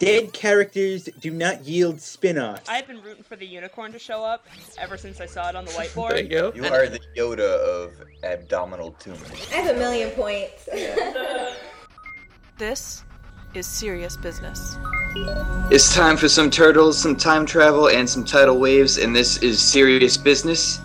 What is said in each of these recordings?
Dead characters do not yield spin-offs. I've been rooting for the unicorn to show up ever since I saw it on the whiteboard. There you go. You are the Yoda of abdominal tumors. I have a million points. This is serious business. It's time for some turtles, some time travel, and some tidal waves, and this is Serious Business,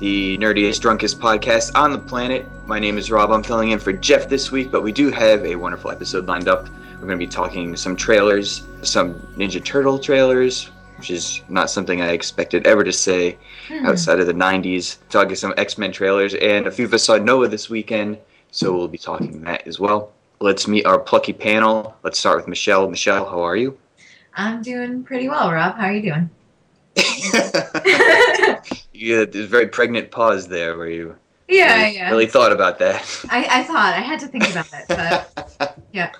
the nerdiest, drunkest podcast on the planet. My name is Rob. I'm filling in for Jeff this week, but we do have a wonderful episode lined up. We're going to be talking some trailers, some Ninja Turtle trailers, which is not something I expected ever to say hmm. outside of the 90s. Talking some X Men trailers, and a few of us saw Noah this weekend, so we'll be talking that as well. Let's meet our plucky panel. Let's start with Michelle. Michelle, how are you? I'm doing pretty well, Rob. How are you doing? you had this very pregnant pause there where you yeah, really, yeah. really thought about that. I, I thought I had to think about it, but yeah.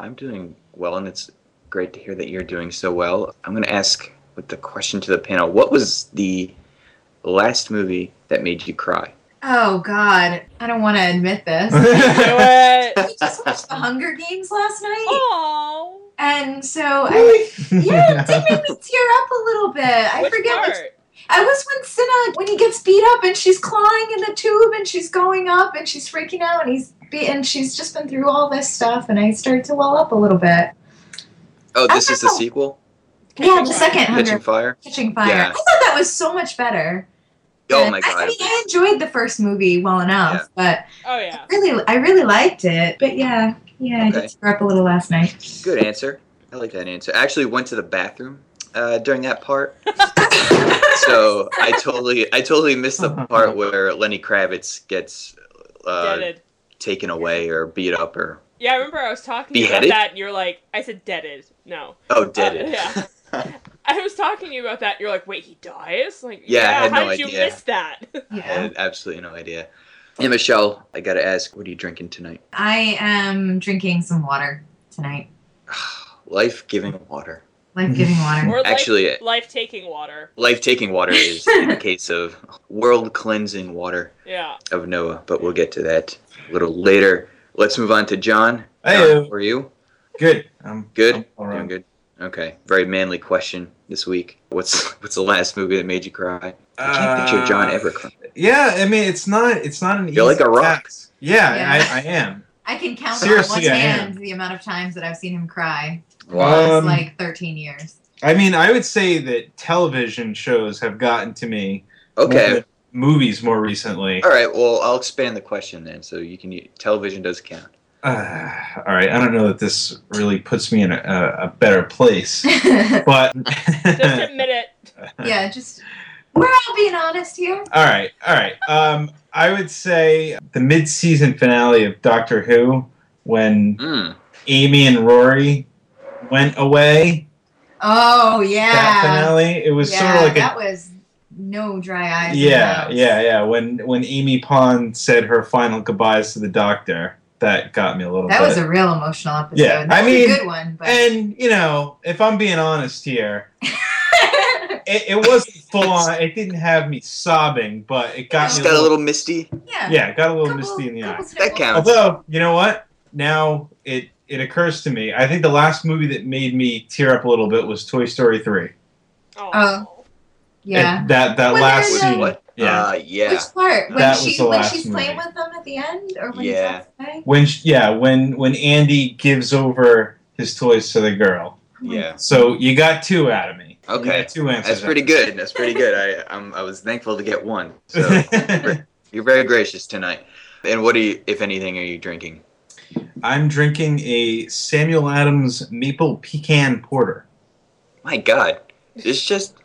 I'm doing well, and it's great to hear that you're doing so well. I'm going to ask with the question to the panel what was the last movie that made you cry? Oh God, I don't want to admit this. Do it. we just watched the Hunger Games last night, Oh. and so I, yeah, it did make me tear up a little bit. I Which forget which part? I was when Cinna when he gets beat up and she's clawing in the tube and she's going up and she's freaking out and he's beaten. She's just been through all this stuff and I start to well up a little bit. Oh, this is the don't know. sequel? Yeah, the second Catching Fire? Catching Fire. Yeah. I thought that was so much better. Oh my I, god. I mean, I enjoyed the first movie well enough, but Oh yeah. really, I really liked it. But yeah, yeah, I Okay. did tear up a little last night. Good answer. I like that answer. I actually went to the bathroom uh, during that part. so I totally I totally missed the part where Lenny Kravitz gets uh, Deaded. taken away or beat up or Yeah, I remember I was talking to you about that, and you're like, I said deaded. No. oh Uh, yeah. I was talking to you about that. You're like, wait, he dies? Like, Yeah, I had how no did you idea. miss that? I Yeah, had absolutely no idea. And Michelle, I gotta ask, what are you drinking tonight? I am drinking some water tonight. Life giving water. Life giving water. or Actually- life taking water. Life taking water is in the case of world cleansing water Yeah. of Noah, but we'll get to that a little later. Let's move on to John. Hey. John, how are you? Good. I'm Good? I'm all right. Doing good. Okay. Very manly question this week. What's what's the last movie that made you cry? I can't picture John Uh, ever crying. Yeah, I mean it's not it's not an You're easy like a rock. task. Yeah, Yeah. I, I am. I can count Seriously, on one hand the amount of times that I've seen him cry. Wow. It's Um, like 13 years. I mean, I would say that television shows have gotten to me. more Okay. than movies more recently. All right. Well, I'll expand the question then, so you can. Television does count. Uh, all right, I don't know that this really puts me in a, a, a better place, but Just admit it. yeah, just we're all being honest here. all right, all right. Um, I would say the mid-season finale of Doctor Who when Mm. Amy and Rory went away. Oh That yeah, finale, it was yeah, sort of like a that was no dry eyes. yeah, yeah, yeah. When when Amy Pond said her final goodbyes to the Doctor, that got me a little. That bit. was a real emotional episode. Yeah, that I was mean, a good one, but And you know, if I'm being honest here, it, it wasn't full on. It didn't have me sobbing, but it got Just me got a little misty. yeah, yeah, it got a little couple- misty in the eye. couple That snipples. counts. Although, you know what? Now it it occurs to me. I think the last movie that made me tear up a little bit was Toy Story three. Oh. Oh. Yeah. It- that that When last scene. young. What? Yeah. Uh, yeah. Which part? When That she was the when last she's playing with them at the end, or when Yeah. he's? When sh- yeah, when when Andy gives over his toys to the girl. Yeah. So you got two out of me. You Okay. got two answers. That's pretty good. That's pretty good. I I'm, I was thankful to get one. So you're very gracious tonight. And what do you, if anything, are you drinking? I'm drinking a Samuel Adams maple pecan porter. My God, there's just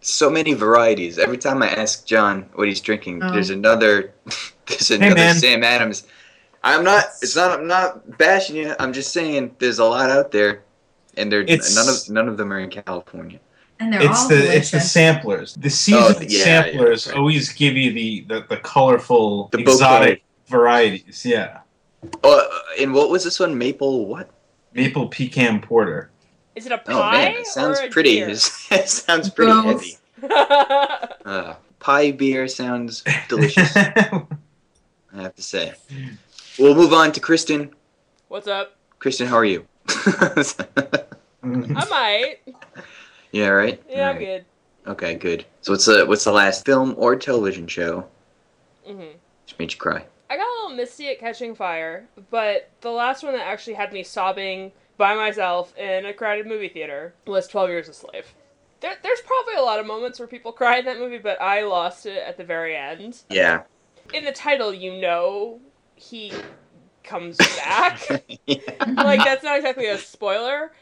so many varieties. Every time I ask John what he's drinking, Oh. there's another. there's another man. Sam Adams. I'm not. It's not. I'm not bashing you. I'm just saying there's a lot out there, and they're It's- none of none of them are in California. And they're It's all the delicious. it's the samplers. The oh, seasoned Oh, yeah, samplers yeah, right. always give you the the, the colorful The exotic varieties. Yeah, Oh, and what was this one? Maple what? maple pecan porter. Is it a pie? Oh pie man, it sounds or a pretty. beer? it sounds pretty Both. heavy. Uh, pie beer sounds delicious. I have to say. We'll move on to Kristen. What's up? Kristen, how are you? I might. Yeah, right. Yeah, I'm good. Okay, good. So what's the what's the last film or television show hmm which made you cry? Misty at Catching Fire, but the last one that actually had me sobbing by myself in a crowded movie theater was 12 Years a Slave. There, there's probably a lot of moments where people cry in that movie, but I lost it at the very end. Yeah. In the title, you know he comes back. yeah. like, that's not exactly a spoiler,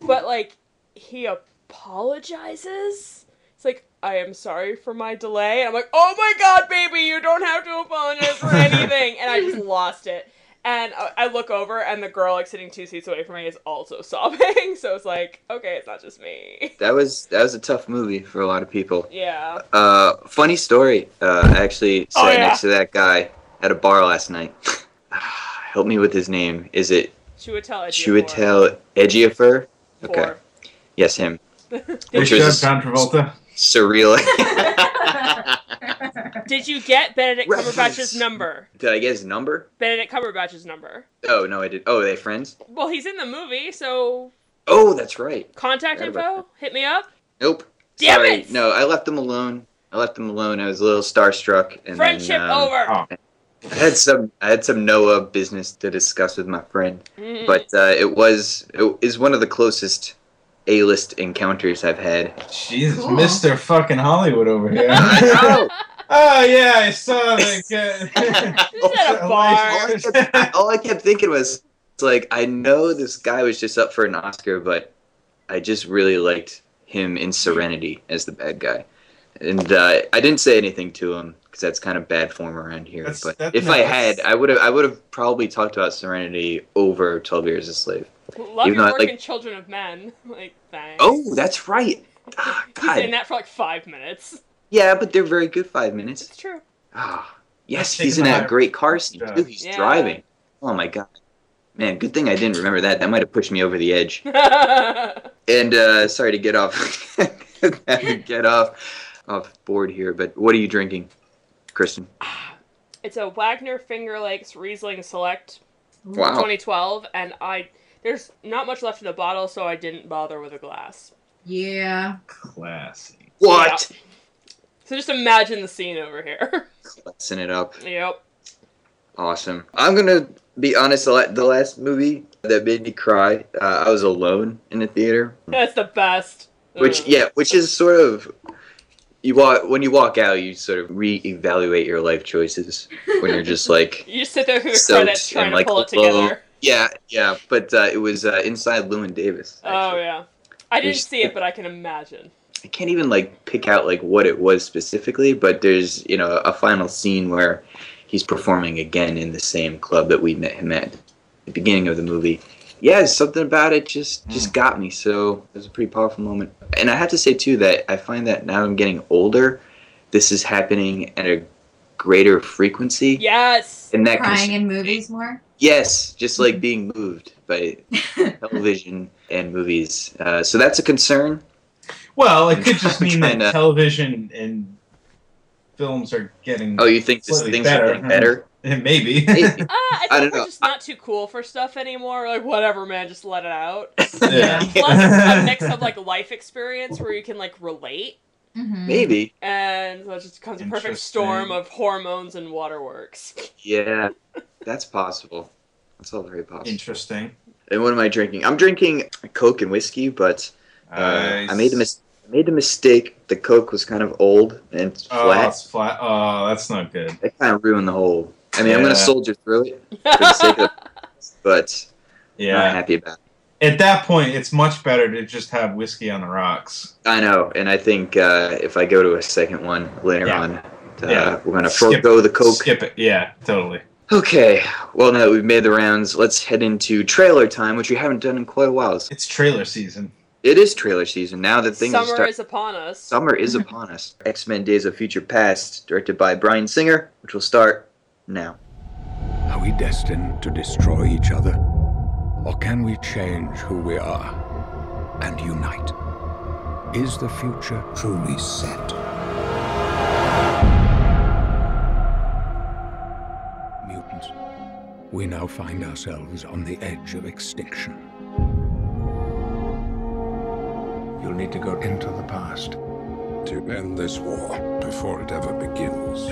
but, like, he apologizes. It's like, I am sorry for my delay. And I'm like, oh my god, baby, you don't have to apologize for anything. and I just lost it. And I- I look over, and the girl, like, sitting two seats away from me is also sobbing. So it's like, okay, it's not just me. That was that was a tough movie for a lot of people. Yeah. Uh, funny story. Uh, I actually sat Oh, yeah. next to that guy at a bar last night. Help me with his name. Is it Chiwetel Ejiofor. Chiwetel Ejiofor? Okay. Four. Yes, him. Good Which job, was- John Travolta. Surreal. Did you get Benedict Reference. Cumberbatch's number? Did I get his number? Benedict Cumberbatch's number. Oh no, I did. Oh, are they friends? Well, he's in the movie, so Oh, that's right. contact Forgot info. Hit me up. Nope. Damn Sorry. it! No, I left them alone. I left them alone. I was a little starstruck. And Friendship then, um, over. Oh. I had some. I had some Noah business to discuss with my friend, Mhm. but uh, it was it is one of the closest A-list encounters I've had. Jesus, Cool. Mr. fucking Hollywood over here. I oh yeah, I saw the. Just at a all. I kept, all I kept thinking was, it's like I know this guy was just up for an Oscar, but I just really liked him in Serenity as the bad guy, and uh, I didn't say anything to him because that's kind of bad form around here. That's- but that- if no, I had, I would have. I would have probably talked about Serenity over Twelve Years a Slave. Love Even your though I work like- in Children of Men. Like, thanks. Oh, that's right. Ah, He's in that for like five minutes. Yeah, but they're very good five minutes. It's true. Ah, yes, he's in that high- great car scene Yeah. too. He's Yeah. driving. Oh my god, man! Good thing I didn't remember that. That might have pushed me over the edge. And uh, sorry to get off, get off, off board here. But what are you drinking, Kristen? it's a Wagner Finger Lakes Riesling Select Wow. 2012, and I there's not much left in the bottle, so I didn't bother with a glass. Yeah. Classy. What? So just imagine the scene over here. Classing it up. yep. Awesome. I'm gonna be honest. The last movie that made me cry, uh, I was alone in the theater. That's the best. Which Ugh. yeah, which is sort of you walk when you walk out, you sort of reevaluate your life choices when you're just like You just sit there through the Soaked credits trying and, to like, pull it low. together. Yeah yeah. But uh, it was uh, inside Llewyn Davis. Oh yeah. I didn't There's- see it, but I can imagine. I can't even like pick out like what it was specifically, but there's you know a final scene where he's performing again in the same club that we met him at the beginning of the movie. Yeah, something about it just just got me. So it was a pretty powerful moment. And I have to say too that I find that now I'm getting older, this is happening at a greater frequency. Yes. And that Crying cons- in movies more. yes, just like being moved by television and movies. Uh, so that's a concern. Well, it could just mean that to- television and films are getting. Oh, you think this things better, are getting better? maybe. Maybe. Uh, I I think don't we're know. just not too cool for stuff anymore. Like whatever, man, just let it out. yeah. Plus, it's a mix of like life experience where you can like relate, Mhm. Maybe. and so it just becomes a perfect storm of hormones and waterworks. Yeah, that's possible. That's all very possible. Interesting. And what am I drinking? I'm drinking Coke and whiskey, but uh, I made the mis- I made the mistake. The Coke was kind of old and Oh, flat. it's flat. Oh, that's not good. It kind of ruined the whole. I mean, I'm Yeah. gonna soldier through it for the sake of, but yeah, I'm not happy about. it. At that point, it's much better to just have whiskey on the rocks. I know, and I think uh, if I go to a second one later Yeah. on, uh, Yeah. we're gonna Skip- forego the Coke. Skip it. Yeah, totally. Okay, well now that we've made the rounds, let's head into trailer time, which we haven't done in quite a while. It's trailer season. It is trailer season now that things are Summer start- is upon us. Summer is upon us. X Men Days of Future Past, directed by Bryan Singer, which will start now. Are we destined to destroy each other? Or can we change who we are and unite? Is the future truly set? Mutants, we now find ourselves on the edge of extinction. You'll need to go into the past. To end this war before it ever begins.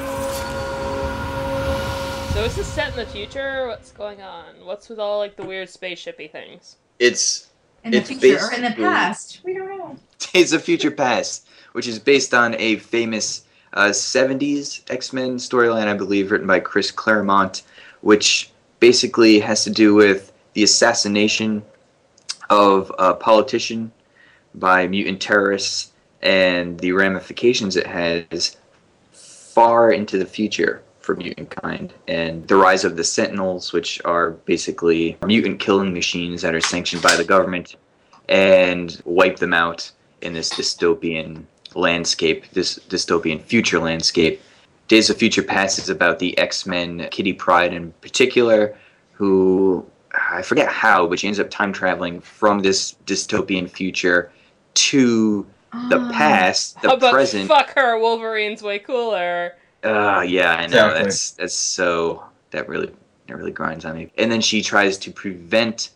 So is this set in the future? What's going on? What's with all like the weird spaceshipy things? It's In the It's future or in the past. We don't know. It's a Future Past, which is based on a famous uh, 70s X Men storyline, I believe, written by Chris Claremont, which basically has to do with the assassination of a politician by mutant terrorists and the ramifications it has far into the future for mutant kind and the rise of the sentinels which are basically mutant killing machines that are sanctioned by the government and wipe them out in this dystopian landscape, this dystopian future landscape. Days of Future Past is about the X Men, Kitty Pryde in particular, who I forget how, but she ends up time traveling from this dystopian future to the past, the present. fuck her, Wolverine's way cooler. Uh, yeah, I know. Exactly. That's that's so that really that really grinds on me. And then she tries to prevent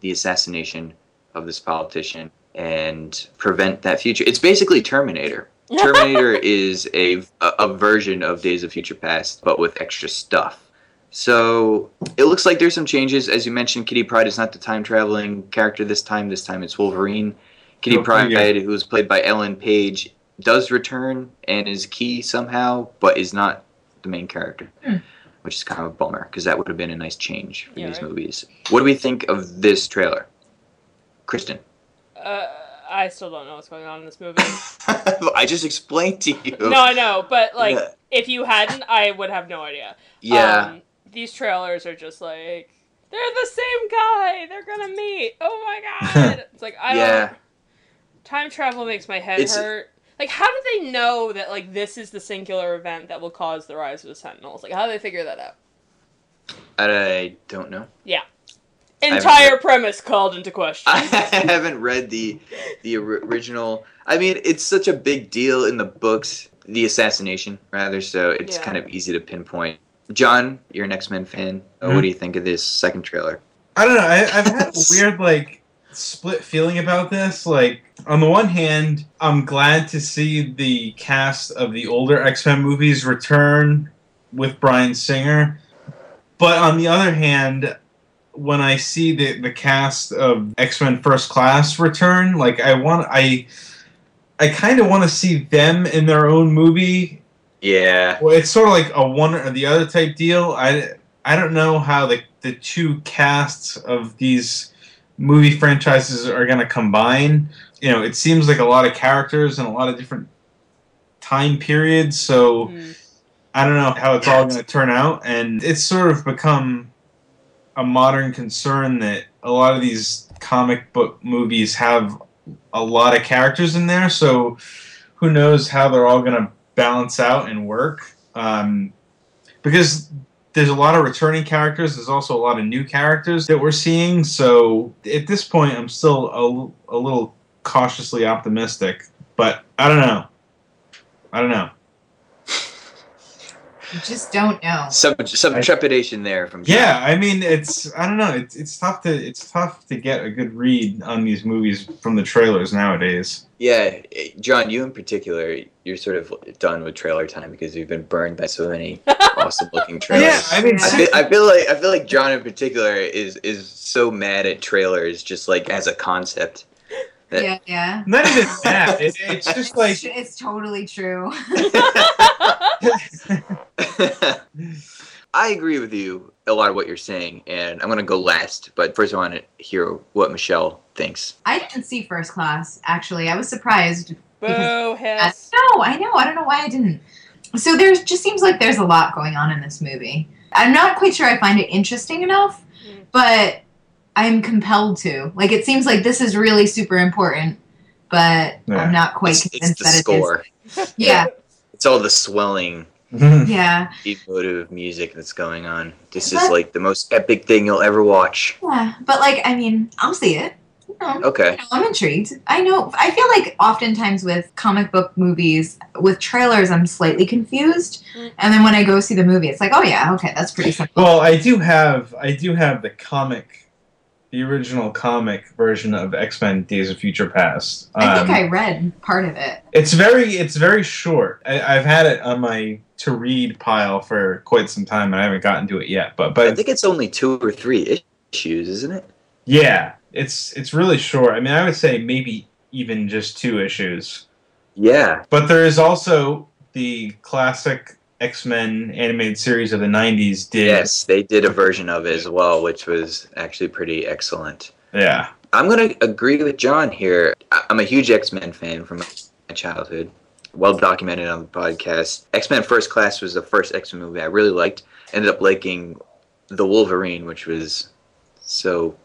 the assassination of this politician and prevent that future. It's basically Terminator. Terminator is a, a a version of Days of Future Past, but with extra stuff. So it looks like there's some changes. As you mentioned, Kitty Pryde is not the time traveling character this time. This time it's Wolverine. Kitty Oh, Pryde, yeah. who was played by Ellen Page, does return and is key somehow, but is not the main character, Hmm. which is kind of a bummer because that would have been a nice change for Yeah, these right. movies. What do we think of this trailer, Kristen? Uh, I still don't know what's going on in this movie. I just explained to you. no, I know, but like, Yeah. if you hadn't, I would have no idea. Yeah. Um, these trailers are just like they're the same guy. They're gonna meet. Oh my god! it's like I Yeah. don't. Time travel makes my head It's- hurt. Like, how do they know that like this is the singular event that will cause the rise of the Sentinels? Like, how do they figure that out? I don't know. haven't Entire read- premise called into question. I haven't read the the original. I mean, it's such a big deal in the books, the assassination rather. So it's Yeah. kind of easy to pinpoint. John, you're an X Men fan. Uh, Mhm. What do you think of this second trailer? I don't know. I, I've had a weird like split feeling about this. Like on the one hand, I'm glad to see the cast of the older X Men movies return with Bryan Singer, but on the other hand, when I see the the cast of X Men First Class return, like I want I. I kind of want to see them in their own movie Yeah, well, it's sort of like a one or the other type deal. I, I don't know how the the two casts of these movie franchises are going to combine. You know, it seems like a lot of characters and a lot of different time periods. So Hmm. I don't know how it's all going to turn out, and it's sort of become a modern concern that a lot of these comic book movies have a lot of characters in there. So who knows how they're all going to balance out and work? Um, because there's a lot of returning characters. There's also a lot of new characters that we're seeing. So at this point, I'm still a, a little cautiously optimistic. But I don't know. I don't know. You just don't know. some some trepidation there from John. Yeah, I mean, it's I don't know. It's it's tough to it's tough to get a good read on these movies from the trailers nowadays. Yeah, eh, John, you in particular, you're sort of done with trailer time because you've been burned by so many awesome-looking trailers. Yeah, I mean, I feel, I feel like I feel like John in particular is is so mad at trailers, just like as a concept. That- Yeah, yeah. not even that. It, it's just like it's, it's totally true. I agree with you a lot of what you're saying, and I'm gonna go last. But first, I want to hear what Michelle thinks. I didn't see first class, actually. I was surprised. Boo, hiss. No, I know. I don't know why I didn't. So there just seems like there's a lot going on in this movie. I'm not quite sure I find it interesting enough, Mm. but I'm compelled to. Like, it seems like this is really super important, but Yeah. I'm not quite It's, it's convinced the that score. it is. Yeah, It's all the swelling, yeah, emotive music that's going on. This is like the most epic thing you'll ever watch. yeah. But, like, I mean, I'll see it. You know, Okay. you know, I'm intrigued. I know. I feel like oftentimes with comic book movies, with trailers, I'm slightly confused, Mm. and then when I go see the movie, it's like, oh yeah, okay, that's pretty simple. well, I do have I do have the comic the original comic version of X Men: Days of Future Past. I think Um, I read part of it. It's very it's very short. I, I've had it on my to read pile for quite some time, and I haven't gotten to it yet. But but I think it's only two or three issues, isn't it? yeah, it's it's really short. I mean, I would say maybe even just two issues. Yeah. But there is also the classic X Men animated series of the '90s. Did Yes, they did a version of it as well, which was actually pretty excellent. yeah. I'm gonna agree with John here. I'm a huge X Men fan from my childhood. Well documented on the podcast. X Men First Class was the first X Men movie I really liked. Ended up liking the Wolverine, which was so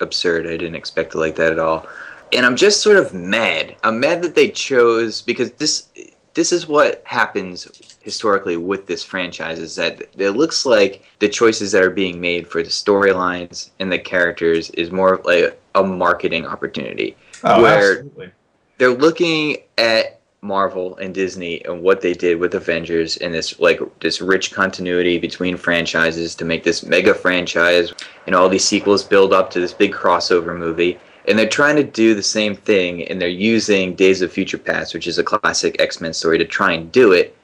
absurd. I didn't expect to like that at all. And I'm just sort of mad. I'm mad that they chose because this this is what happens historically with this franchise is that it looks like the choices that are being made for the storylines and the characters is more like a marketing opportunity Oh, Where- absolutely. they're looking at Marvel and Disney and what they did with Avengers and this like this rich continuity between franchises to make this mega franchise and all these sequels build up to this big crossover movie. And they're trying to do the same thing and they're using Days of Future Past, which is a classic X-Men story to try and do it.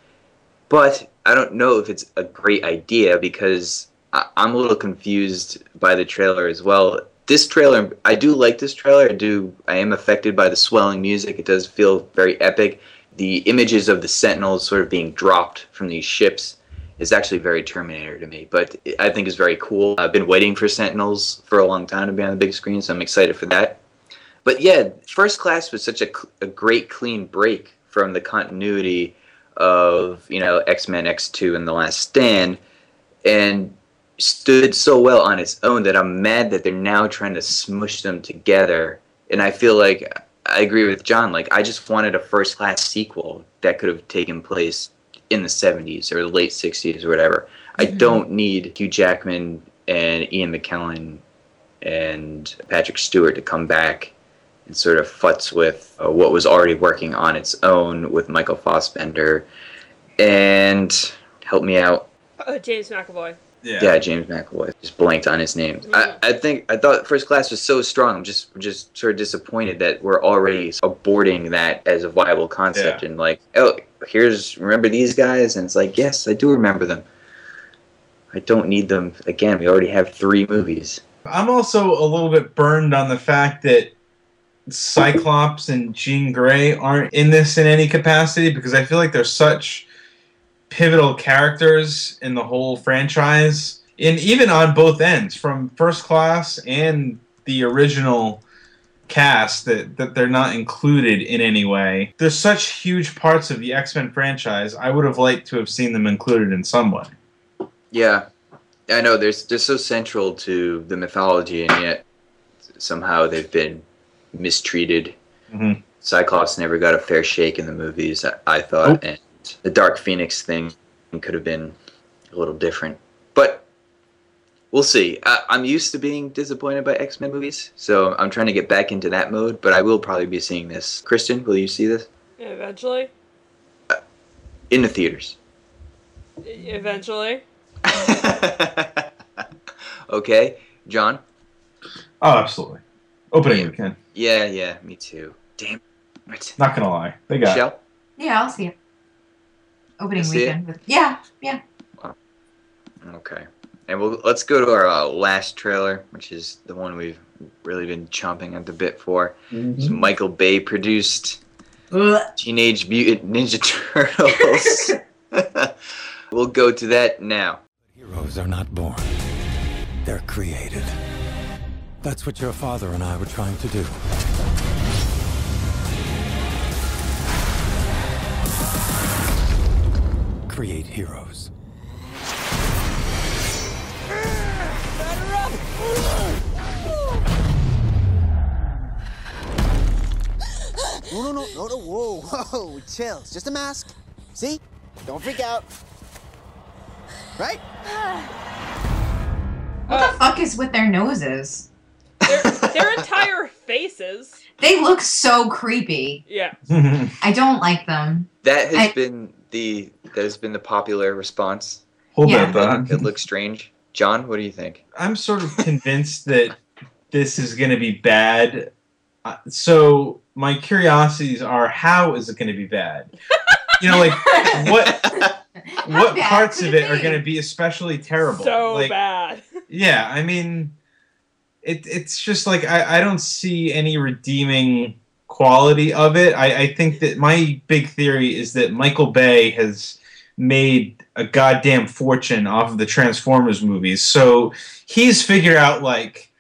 But I don't know if it's a great idea because I- I'm a little confused by the trailer as well. This trailer i do like this trailer. I do i am affected by the swelling music. It does feel very epic. The images of the sentinels sort of being dropped from these ships is actually very terminator to me but i think is very cool i've been waiting for sentinels for a long time to be on the big screen so i'm excited for that but yeah first class was such a, a great clean break from the continuity of you know x-men x2 and the last stand and stood so well on its own that I'm mad that they're now trying to smush them together. And I feel like I agree with John. Like I just wanted a first class sequel that could have taken place in the 70s or the late 60s or whatever. I don't need Hugh Jackman and Ian McKellen and Patrick Stewart to come back and sort of futz with uh, what was already working on its own with Michael Fassbender and help me out Uh, James McAvoy. Yeah. yeah, James McAvoy. Just blanked on his name. I, I think I thought First Class was so strong. I'm just just sort of disappointed that we're already aborting that as a viable concept Yeah. and like, oh, here's remember these guys, and it's like, yes, I do remember them. I don't need them again. We already have three movies. I'm also a little bit burned on the fact that Cyclops and Jean Grey aren't in this in any capacity because I feel like they're such pivotal characters in the whole franchise. And even on both ends, from first class and the original cast, that, that they're not included in any way. They're such huge parts of the X Men franchise. I would have liked to have seen them included in some way. Yeah, I know. They're they're so central to the mythology, and yet somehow they've been mistreated. Mhm. Cyclops never got a fair shake in the movies. I, I thought, Nope. and the Dark Phoenix thing could have been a little different, but we'll see. I, I'm used to being disappointed by X Men movies, so I'm trying to get back into that mode. But I will probably be seeing this. Kristen, will you see this Eventually. Uh, in the theaters? Eventually. okay, John. Oh, absolutely. Opening weekend. Yeah, yeah, me too. Damn it. Not gonna lie, they got. it. Michelle? Yeah, I'll see it. Opening You'll it? weekend. With, yeah, yeah. Okay. And we'll let's go to our uh, last trailer, which is the one we've really been chomping at the bit for. It's Michael Bay produced Teenage Mutant Ninja Turtles. we'll go to that now. Heroes are not born, they're created. That's what your father and I were trying to do. Create heroes. No, no, no, no, no, whoa, whoa, chill. It's just a mask. See? Don't freak out. Right? What the fuck is with their noses? Their, their entire faces. They look so creepy. Yeah. I don't like them. That has I- been the that has been the popular response. Hold Yeah. that thought. It looks strange. John, what do you think? I'm sort of convinced that this is going to be bad. Uh, so my curiosities are how is it going to be bad? You know, like what what parts of it it are going to be especially terrible? So like, bad. yeah, I mean, it, it's just like I, I don't see any redeeming quality of it. I, I think that my big theory is that Michael Bay has made a goddamn fortune off of the Transformers movies. So he's figured out like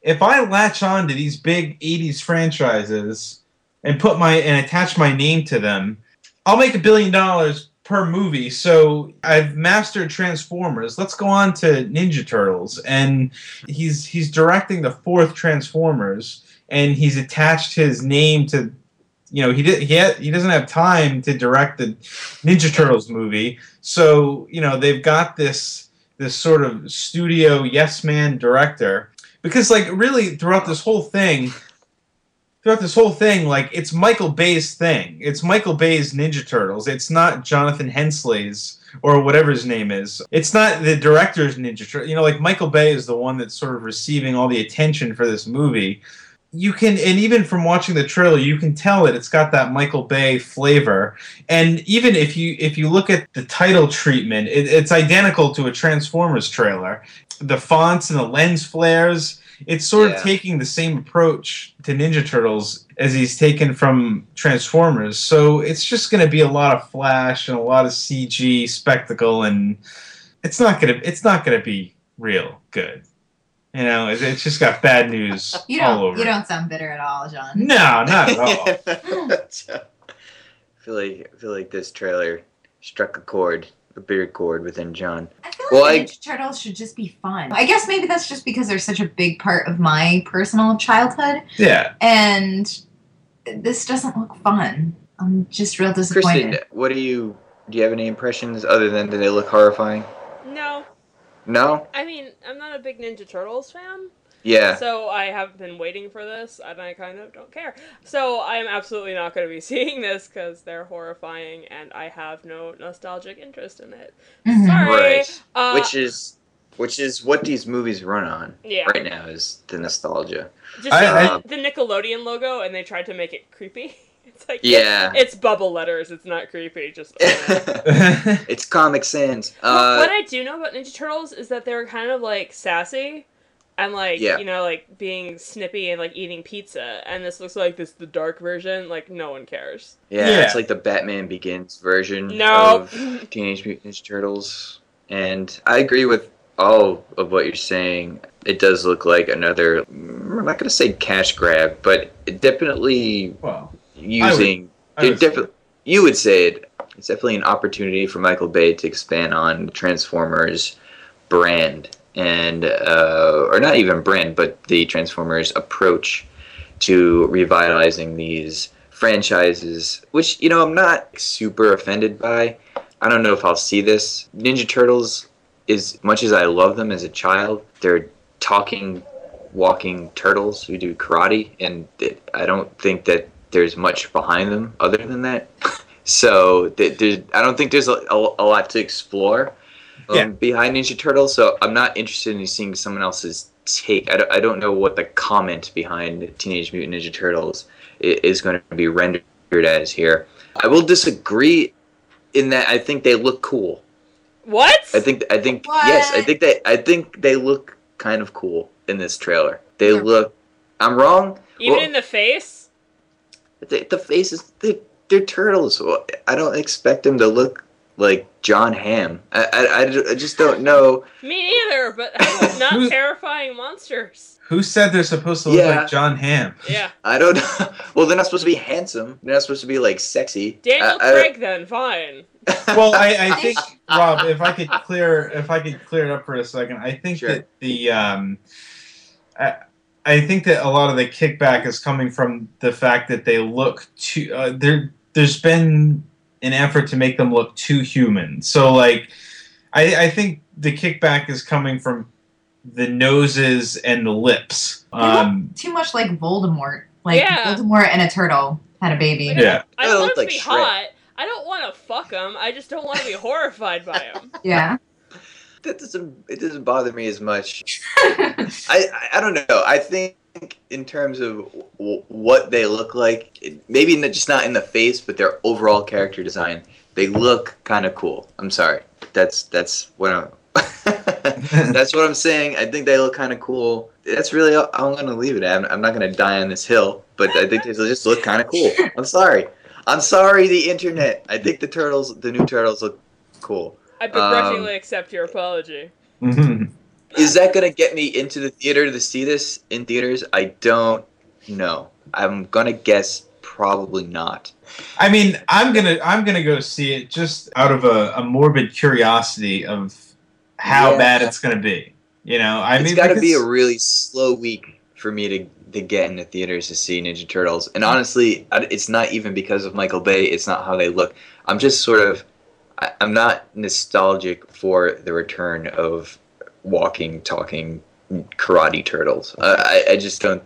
if I latch on to these big 80s franchises and put my and attach my name to them, I'll make a billion dollars per movie. So I've mastered Transformers. Let's go on to Ninja Turtles, and he's he's directing the fourth Transformers, and he's attached his name to. You know he did he ha- he doesn't have time to direct the Ninja Turtles movie, so you know they've got this this sort of studio yes man director because like really throughout this whole thing throughout this whole thing, like it's Michael Bay's thing. It's Michael Bay's Ninja Turtles. It's not Jonathan Hensley's or whatever his name is. It's not the director's Ninja Turtles. You know, like Michael Bay is the one that's sort of receiving all the attention for this movie. You can, and even from watching the trailer, you can tell that it's got that Michael Bay flavor. And even if you if you look at the title treatment, it, it's identical to a Transformers trailer. The fonts and the lens flares it's sort Yeah. of taking the same approach to Ninja Turtles as he's taken from Transformers. So it's just going to be a lot of flash and a lot of CG spectacle, and it's not gonna it's not gonna be real good. You know, it, it's just got bad news You all don't. over. You don't sound bitter at all, John. No, not at all. I feel like I feel like this trailer struck a chord, a beard chord within John. I feel Well, like I- Ninja Turtles should just be fun. I guess maybe that's just because they're such a big part of my personal childhood, Yeah. and this doesn't look fun. I'm just real disappointed. Kristen, what do you do? You have any impressions other than that they look horrifying? No, No. I mean I'm not a big Ninja Turtles fan. Yeah. So I have been waiting for this, and I kind of don't care. So I am absolutely not going to be seeing this because they're horrifying, and I have no nostalgic interest in it. Mhm. Sorry. Right. Uh, which is which is what these movies run on Yeah. right now is the nostalgia. just I- like the, the Nickelodeon logo, and they tried to make it creepy. It's like Yeah. it's, it's bubble letters. It's not creepy. Just it's Comic Sans. Well, Uh, what I do know about Ninja Turtles is that they're kind of like sassy and like Yeah. you know like being snippy and like eating pizza and this looks like this the dark version like no one cares yeah, Yeah. it's like the Batman Begins version No. of Teenage Mutant Ninja Turtles, and I agree with all of what you're saying. It does look like another. I'm not gonna say cash grab, but definitely well, using. I would it defi- you would say it. It's definitely an opportunity for Michael Bay to expand on Transformers brand and, uh, or not even brand, but the Transformers approach to revitalizing these franchises, which you know I'm not super offended by. I don't know if I'll see this. Ninja Turtles, as much as I love them as a child, they're talking, walking turtles who do karate, and th- I don't think that there's much behind them other than that. so th- I don't think there's a, a, a lot to explore um, Yeah. behind Ninja Turtles. So I'm not interested in seeing someone else's take. I don't, I don't know what the comment behind Teenage Mutant Ninja Turtles is going to be rendered as here. I will disagree in that I think they look cool. what I think I think yes, I think they I think they look kind of cool in this trailer. They look. I'm wrong. even Well, in the face the, the faces they, they're turtles. Well, I don't expect them to look like John Hamm. I, I, I- I just don't know. me either but not terrifying monsters Who said they're supposed to look Yeah. like John Hamm? yeah I don't know. Well, they're not supposed to be handsome. They're not supposed to be like sexy. daniel I- I- craig then fine well, I, I think Rob, if I could clear if I could clear it up for a second, I think Sure. that the um, I, I think that a lot of the kickback is coming from the fact that they look too. Uh, there, there's been an effort to make them look too human. So, like, I, I think the kickback is coming from the noses and the lips. Um, too much like Voldemort. Like Yeah. Voldemort and a turtle had a baby. yeah. i They want look to like be Shrek. hot i don't want to fuck them i just don't want to be horrified by them Yeah. that doesn't it doesn't bother me as much. I, I I don't know. I think in terms of w- what they look like, maybe not, just not in the face, but their overall character design, they look kind of cool. I'm sorry. That's that's what I'm. that's what I'm saying. I think they look kind of cool. That's really all I'm gonna leave it at. I'm, I'm not gonna die on this hill, but I think they just look kind of cool. I'm sorry. I'm sorry, the internet. I think the turtles, the new turtles, look cool. I begrudgingly Um, accept your apology. Is that gonna get me into the theater to see this in theaters? I don't know. I'm gonna guess probably not. I mean, I'm gonna I'm gonna go see it just out of a, a morbid curiosity of how Yeah. bad it's gonna be. You know, I it's mean, got to be a really slow week for me to to get in the theaters to see Ninja Turtles. And honestly, it's not even because of Michael Bay. It's not how they look. I'm just sort of I'm not nostalgic for the return of walking, talking karate turtles. Uh, I, I just don't.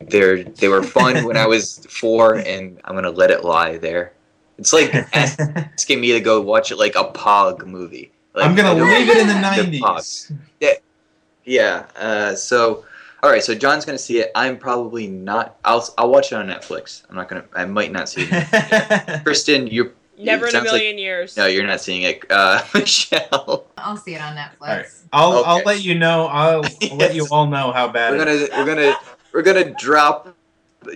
They're they were fun when I was four, and I'm gonna let it lie there. It's like asking me to go watch it like a Pog movie. Like, I'm gonna leave it in the The '90s. Yeah, yeah. Uh, so, all right. So John's gonna see it. I'm probably not. I'll I'll watch it on Netflix. I'm not gonna. I might not see it. Kristen, you're Never it in a sounds like- million years. no, you're not seeing it. Uh, Michelle, I'll see it on Netflix. All right. I'll I'll let you know. I'll, I'll let you all know how bad. we're gonna we're gonna we're gonna drop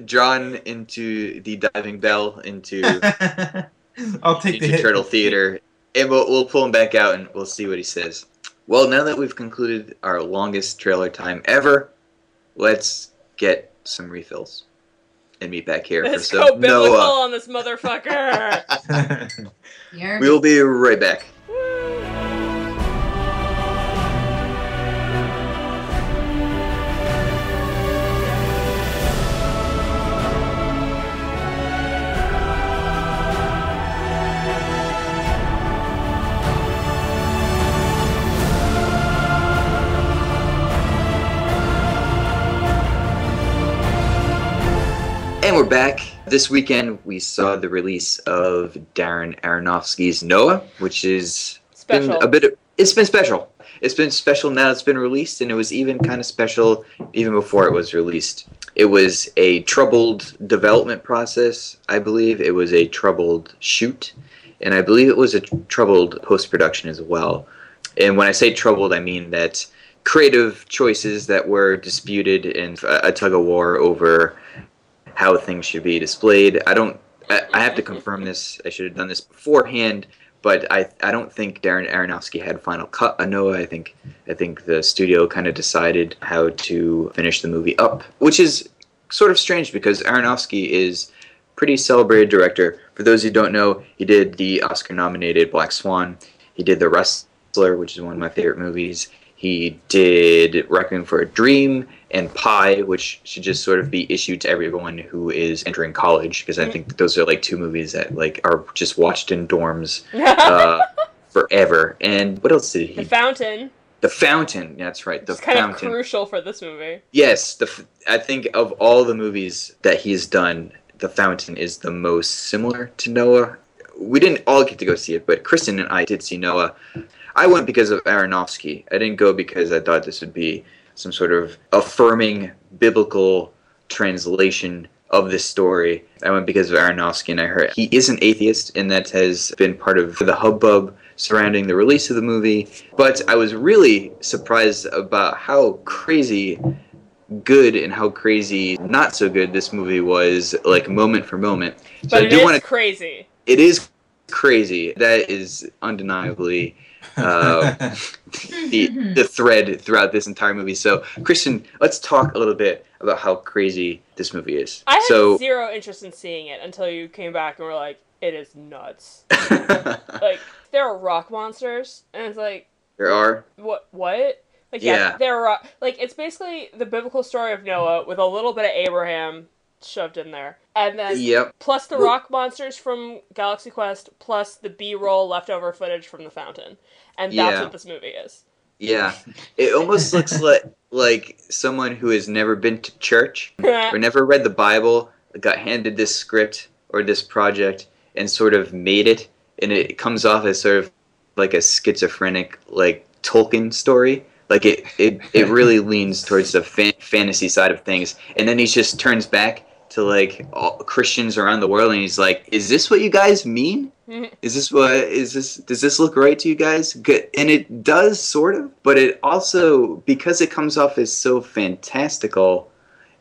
John into the diving bell into I'll take the Ninja hit. Turtle Theater, and we'll we'll pull him back out and we'll see what he says. Well, now that we've concluded our longest trailer time ever, let's get some refills and meet back here Let's for go some biblical Noah. on this motherfucker. We will be right back. We're back. This weekend, we saw the release of Darren Aronofsky's Noah, which is been a bit. Of, it's been special. It's been special now. It's been released, and it was even kind of special even before it was released. It was a troubled development process. I believe it was a troubled shoot, and I believe it was a troubled post production as well. And when I say troubled, I mean that creative choices that were disputed and a tug of war over how things should be displayed. I don't. I, I have to confirm this. I should have done this beforehand, but I I don't think Darren Aronofsky had final cut on Noah. I think I think the studio kind of decided how to finish the movie up, which is sort of strange because Aronofsky is pretty celebrated director. For those who don't know, he did the Oscar-nominated Black Swan. He did The Wrestler, which is one of my favorite movies. He did Requiem for a Dream and Pi, which should just sort of be issued to everyone who is entering college, because I think that those are like two movies that like are just watched in dorms uh, forever. And what else did he? the fountain. The Fountain. That's right. The It's kind Fountain. of crucial for this movie. Yes, the f- I think of all the movies that he's done, The Fountain is the most similar to Noah. We didn't all get to go see it, but Kristen and I did see Noah. I went because of Aronofsky. I didn't go because I thought this would be some sort of affirming biblical translation of this story. I went because of Aronofsky, and I heard he is an atheist, and that has been part of the hubbub surrounding the release of the movie. But I was really surprised about how crazy good and how crazy not so good this movie was, like moment for moment. So But I do is want to. crazy. It is crazy. That is undeniably uh, the the thread throughout this entire movie. So, Kristen, let's talk a little bit about how crazy this movie is. I had so, zero interest in seeing it until you came back and were like, "It is nuts." like there are rock monsters, and it's like, there are. what? What? Like yeah, Yeah. there are like it's basically the biblical story of Noah with a little bit of Abraham shoved in there, and then Yep. plus the rock monsters from Galaxy Quest, plus the B-roll leftover footage from the fountain, and that's Yeah. what this movie is. Yeah, it almost looks like like someone who has never been to church or never read the Bible got handed this script or this project and sort of made it, and it comes off as sort of like a schizophrenic, like Tolkien story. Like it, it, it really leans towards the fan- fantasy side of things, and then he just turns back to like all Christians around the world, and he's like, "Is this what you guys mean? Is this what is this? Does this look right to you guys?" Good, and it does sort of, but it also because it comes off as so fantastical,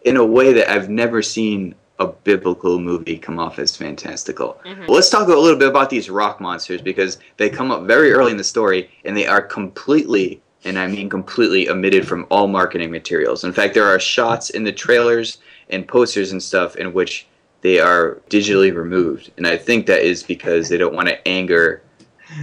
in a way that I've never seen a biblical movie come off as fantastical. Mhm. Well, let's talk a little bit about these rock monsters because they come up very early in the story and they are completely, and I mean completely, omitted from all marketing materials. In fact, there are shots in the trailers and posters and stuff in which they are digitally removed. And I think that is because they don't want to anger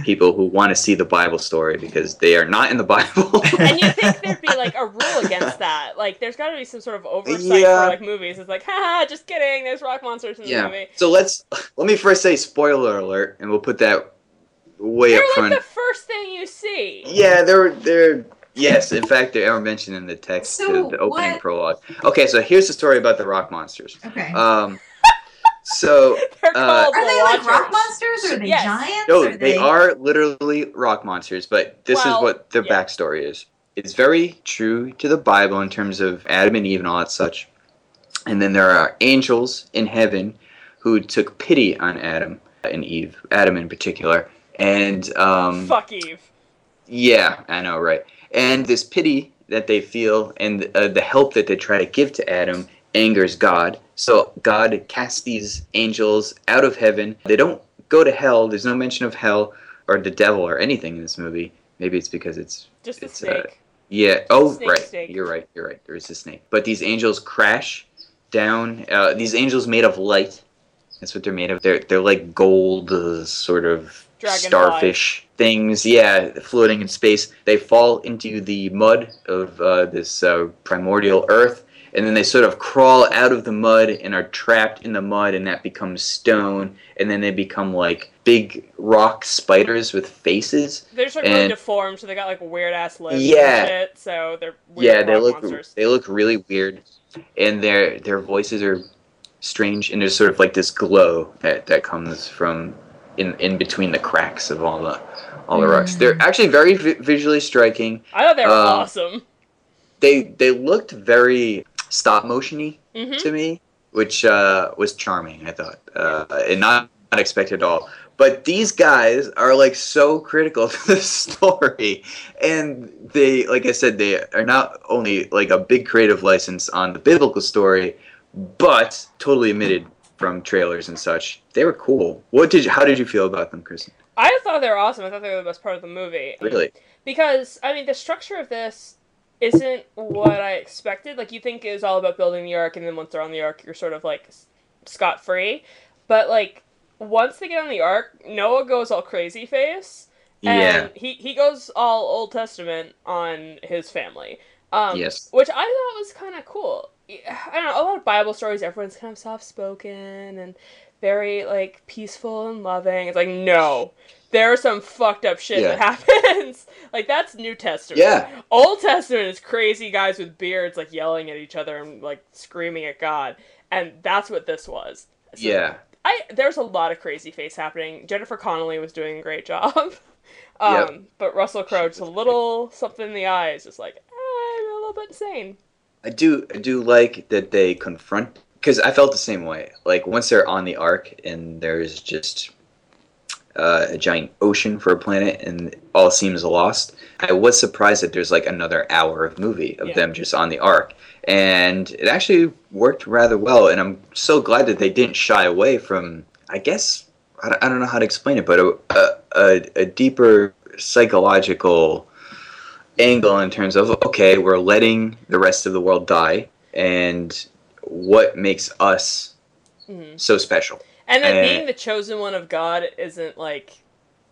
people who want to see the Bible story because they are not in the Bible. and you think there'd be like a rule against that? Like, there's got to be some sort of oversight Yeah. for like movies. It's like, haha, just kidding. There's rock monsters in the yeah. movie. So let's let me first say spoiler alert, and we'll put that way They're up like front. the first thing you see. Yeah, they're they're yes. In fact, they are mentioned in the text, So the, the opening what- prologue. Okay, so here's the story about the rock monsters. Okay. Um, so They're uh, Are they like rock Watchers. monsters? Are they Yes. giants? no, are they are literally rock monsters, but this Well, is what their yeah. backstory is. It's very true to the Bible in terms of Adam and Eve and all that such. And then there are angels in heaven who took pity on Adam and Eve, Adam in particular, and um, Fuck Eve. Yeah, I know, right? And this pity that they feel and uh, the help that they try to give to Adam angers God. So God casts these angels out of heaven. They don't go to hell. There's no mention of hell or the devil or anything in this movie. Maybe it's because it's Just a It's, uh, snake. yeah. Oh, Snake, right. snake. You're right. You're right. There is a snake. But these angels crash down. Uh, these angels made of light. That's what they're made of. They're they're like gold, uh, sort of Dragonfly. starfish things. Yeah, floating in space. They fall into the mud of uh, this uh, primordial earth. And then they sort of crawl out of the mud and are trapped in the mud, and that becomes stone. And then they become like big rock spiders with faces. They're just like really deformed, so they got like weird ass lips Yeah. and shit. So they're weird yeah, they look monsters. they look really weird, and their their voices are strange, and there's sort of like this glow that that comes from in in between the cracks of all the all the rocks. They're actually very vi- visually striking. I thought they were Um, awesome. They they looked very stop motiony Mhm. to me, which uh, was charming. I thought, uh, and not not expected at all. But these guys are like so critical to the story, and they, like I said, they are not only like a big creative license on the biblical story, but totally omitted from trailers and such. They were cool. What did you? How did you feel about them, Kristen? I thought they were awesome. I thought they were the best part of the movie. Really? Because I mean, the structure of this isn't what I expected. Like you think it was all about building the ark, and then once they're on the ark, you're sort of like scot free. But like once they get on the ark, Noah goes all crazy face, and Yeah. he he goes all Old Testament on his family. Um, Yes. which I thought was kind of cool. I don't know. A lot of Bible stories, everyone's kind of soft spoken and very like peaceful and loving. It's like no, there's some fucked up shit that happens. like that's New Testament. Yeah. Old Testament is crazy guys with beards like yelling at each other and like screaming at God, and that's what this was. So Yeah. I there's a lot of crazy face happening. Jennifer Connelly was doing a great job. um, Yep. but Russell Crowe just a little something in the eyes, just like I'm a little bit insane. I do I do like that they confront because I felt the same way. Like once they're on the ark and there's just uh, a giant ocean for a planet and all seems lost. I was surprised that there's like another hour of movie of Yeah. them just on the ark, and it actually worked rather well. And I'm so glad that they didn't shy away from. I guess I don't, I don't know how to explain it, but a a, a, a deeper psychological angle in terms of okay, we're letting the rest of the world die, and what makes us Mhm. so special. And then Eh. being the chosen one of God isn't like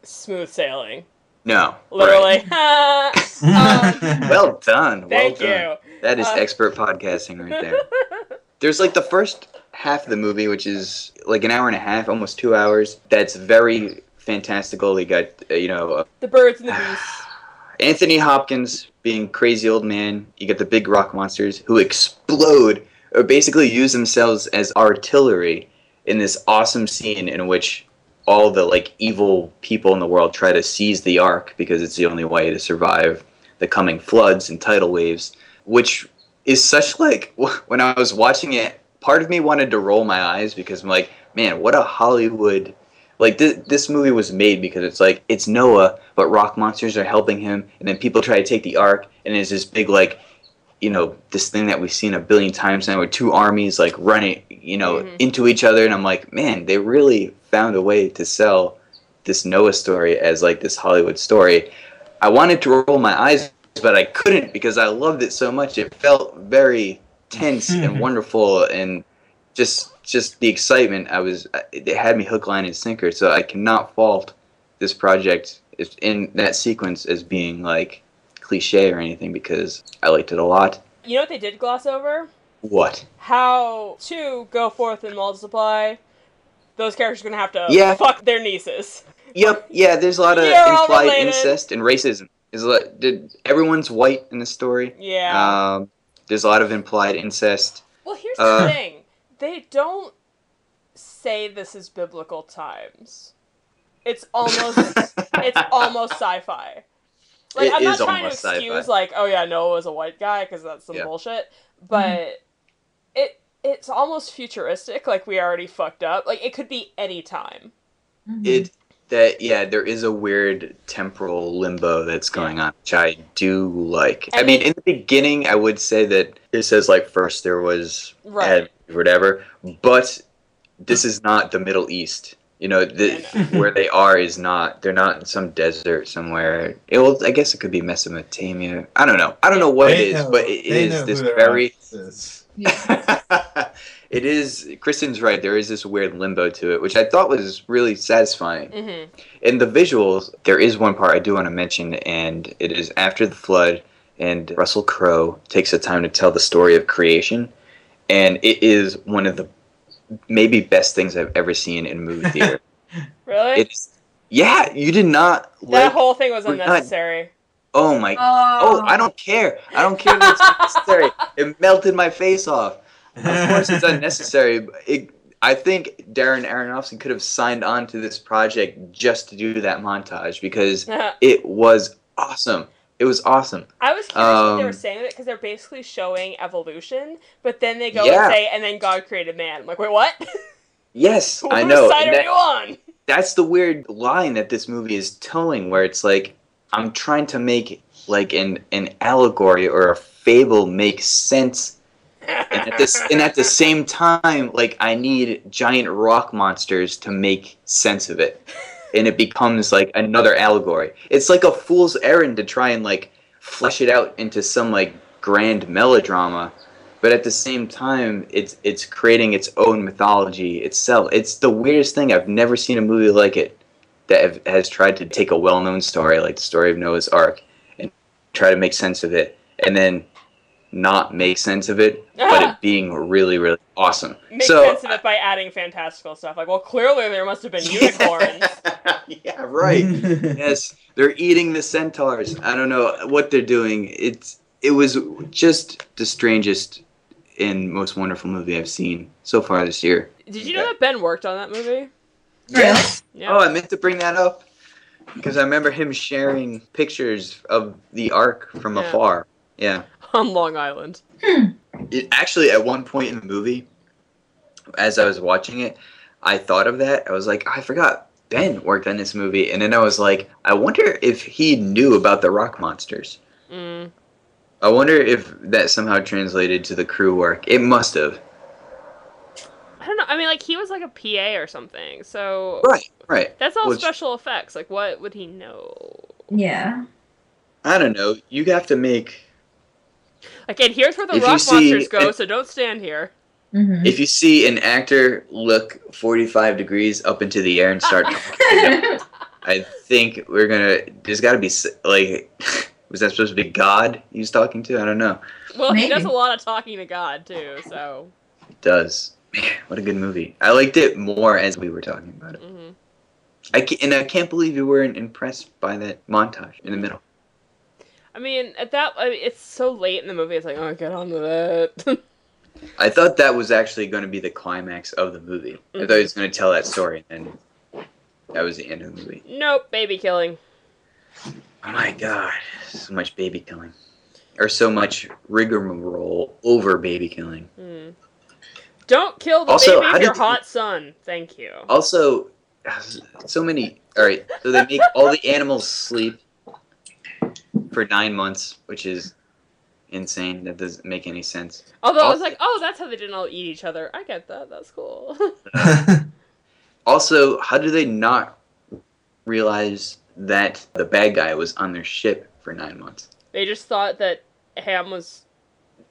smooth sailing. No, Literally. right. well done. Thank well done. you. That is Uh, expert podcasting right there. There's like the first half of the movie, which is like an hour and a half, almost two hours. That's very fantastical. You got uh, you know uh, the birds and the beasts. Anthony Hopkins being crazy old man. You get the big rock monsters who explode or basically use themselves as artillery in this awesome scene in which all the like evil people in the world try to seize the ark because it's the only way to survive the coming floods and tidal waves, which is such like when I was watching it, part of me wanted to roll my eyes because I'm like, man, what a Hollywood like this, this movie was made because it's like it's Noah, but rock monsters are helping him, and then people try to take the ark, and it's this big like, you know, this thing that we've seen a billion times now, where two armies like running, you know, Mhm. into each other, and I'm like, man, they really found a way to sell this Noah story as like this Hollywood story. I wanted to roll my eyes, but I couldn't because I loved it so much. It felt very tense and wonderful, and just just the excitement. I was it had me hook, line, and sinker. So I cannot fault this project in that sequence as being like cliche or anything because I liked it a lot. You know what they did gloss over? What? How to go forth and multiply. Those characters are gonna have to Yeah. fuck their nieces. Yep. Yeah. There's a lot of You're implied incest and racism. Is like did everyone's white in the story? Yeah. Um, there's a lot of implied incest. Well, here's the Uh, thing. They don't say this is biblical times. It's almost it's almost sci-fi. Like It I'm not trying to excuse sci-fi. like, oh yeah, Noah was a white guy because that's some Yeah. bullshit, mm-hmm. but it it's almost futuristic. Like we already fucked up. Like it could be any time. Mm-hmm. It that yeah, there is a weird temporal limbo that's going on, which I do like. I mean, it- in the beginning, I would say that it says like first there was Right. Adam, whatever, but this is not the Middle East. You know, the, where they are is not. They're not in some desert somewhere. It will. I guess it could be Mesopotamia. I don't know. I don't know what They it is, know- but it they is this very. is. it is. Kristen's right. There is this weird limbo to it, which I thought was really satisfying. Mm-hmm. In the visuals, there is one part I do want to mention, and it is after the flood, and Russell Crowe takes the time to tell the story of creation, and it is one of the maybe best things I've ever seen in movie theater. Really? it's yeah, you did not that like. whole thing was we're not- unnecessary. oh my! Oh, Oh, I don't care. I don't care that it's unnecessary. It melted my face off. Of course, it's unnecessary. but It, I think Darren Aronofsky could have signed on to this project just to do that montage because it was awesome. It was awesome. I was curious what they were Um, saying with it because they're basically showing evolution, but then they go Yeah. and say, and then God created man. I'm like, wait, what? Yes, I know. side and are that- you on? that's the weird line that this movie is towing where it's like i'm trying to make like an an allegory or a fable make sense and at this and at the same time like i need giant rock monsters to make sense of it and it becomes like another allegory. It's like a fool's errand to try and like flesh it out into some like grand melodrama but at the same time it's it's creating its own mythology itself. It's the weirdest thing. I've never seen a movie like it that have, has tried to take a well-known story like the story of noah's ark and try to make sense of it and then not make sense of it but it being really really awesome Make so sense of it by adding fantastical stuff. Like, well, clearly there must have been unicorns. yeah right yes they're eating the centaurs i don't know what they're doing it's it was just the strangest and most wonderful movie i've seen so far this year Did you know that Ben worked on that movie? yes Yeah. oh i meant to bring that up because i remember him sharing pictures of the ark from Yeah. afar yeah On Long Island. it actually at one point in the movie as i was watching it i thought of that i was like i forgot ben worked on this movie and then i was like i wonder if he knew about the rock monsters Mm. i wonder if that somehow translated to the crew work it must have I don't know. I mean, like, he was like a PA or something. So. right right That's all Which- special effects. Like, what would he know? Yeah. i don't know you have to make Again, here's where the If rock see- monsters go, and- so don't stand here. Mm-hmm. if you see an actor look 45 degrees up into the air and start talking to them, i think we're gonna there's gotta be like was that supposed to be god he was talking to i don't know Well, he does Maybe. a lot of talking to God, too, so. He does. Man, what a good movie. I liked it more as we were talking about it. hmm I ca and I can't believe you weren't impressed by that montage in the middle. I mean, at that, I mean, it's so late in the movie. It's like, oh, get on with it. I thought that was actually going to be the climax of the movie. I thought he was going to tell that story, and That was the end of the movie. Nope, baby killing. Oh my god, so much baby killing, or so much rigmarole over baby killing. Hmm. Don't kill the Also, baby of your hot son. Thank you. Also, so many. All right, so they make all the animals sleep for nine months, which is insane. That doesn't make any sense. Although I was like, oh, that's how they didn't all eat each other. I get that. That's cool. Also, how do they not realize that the bad guy was on their ship for nine months? they just thought that Ham was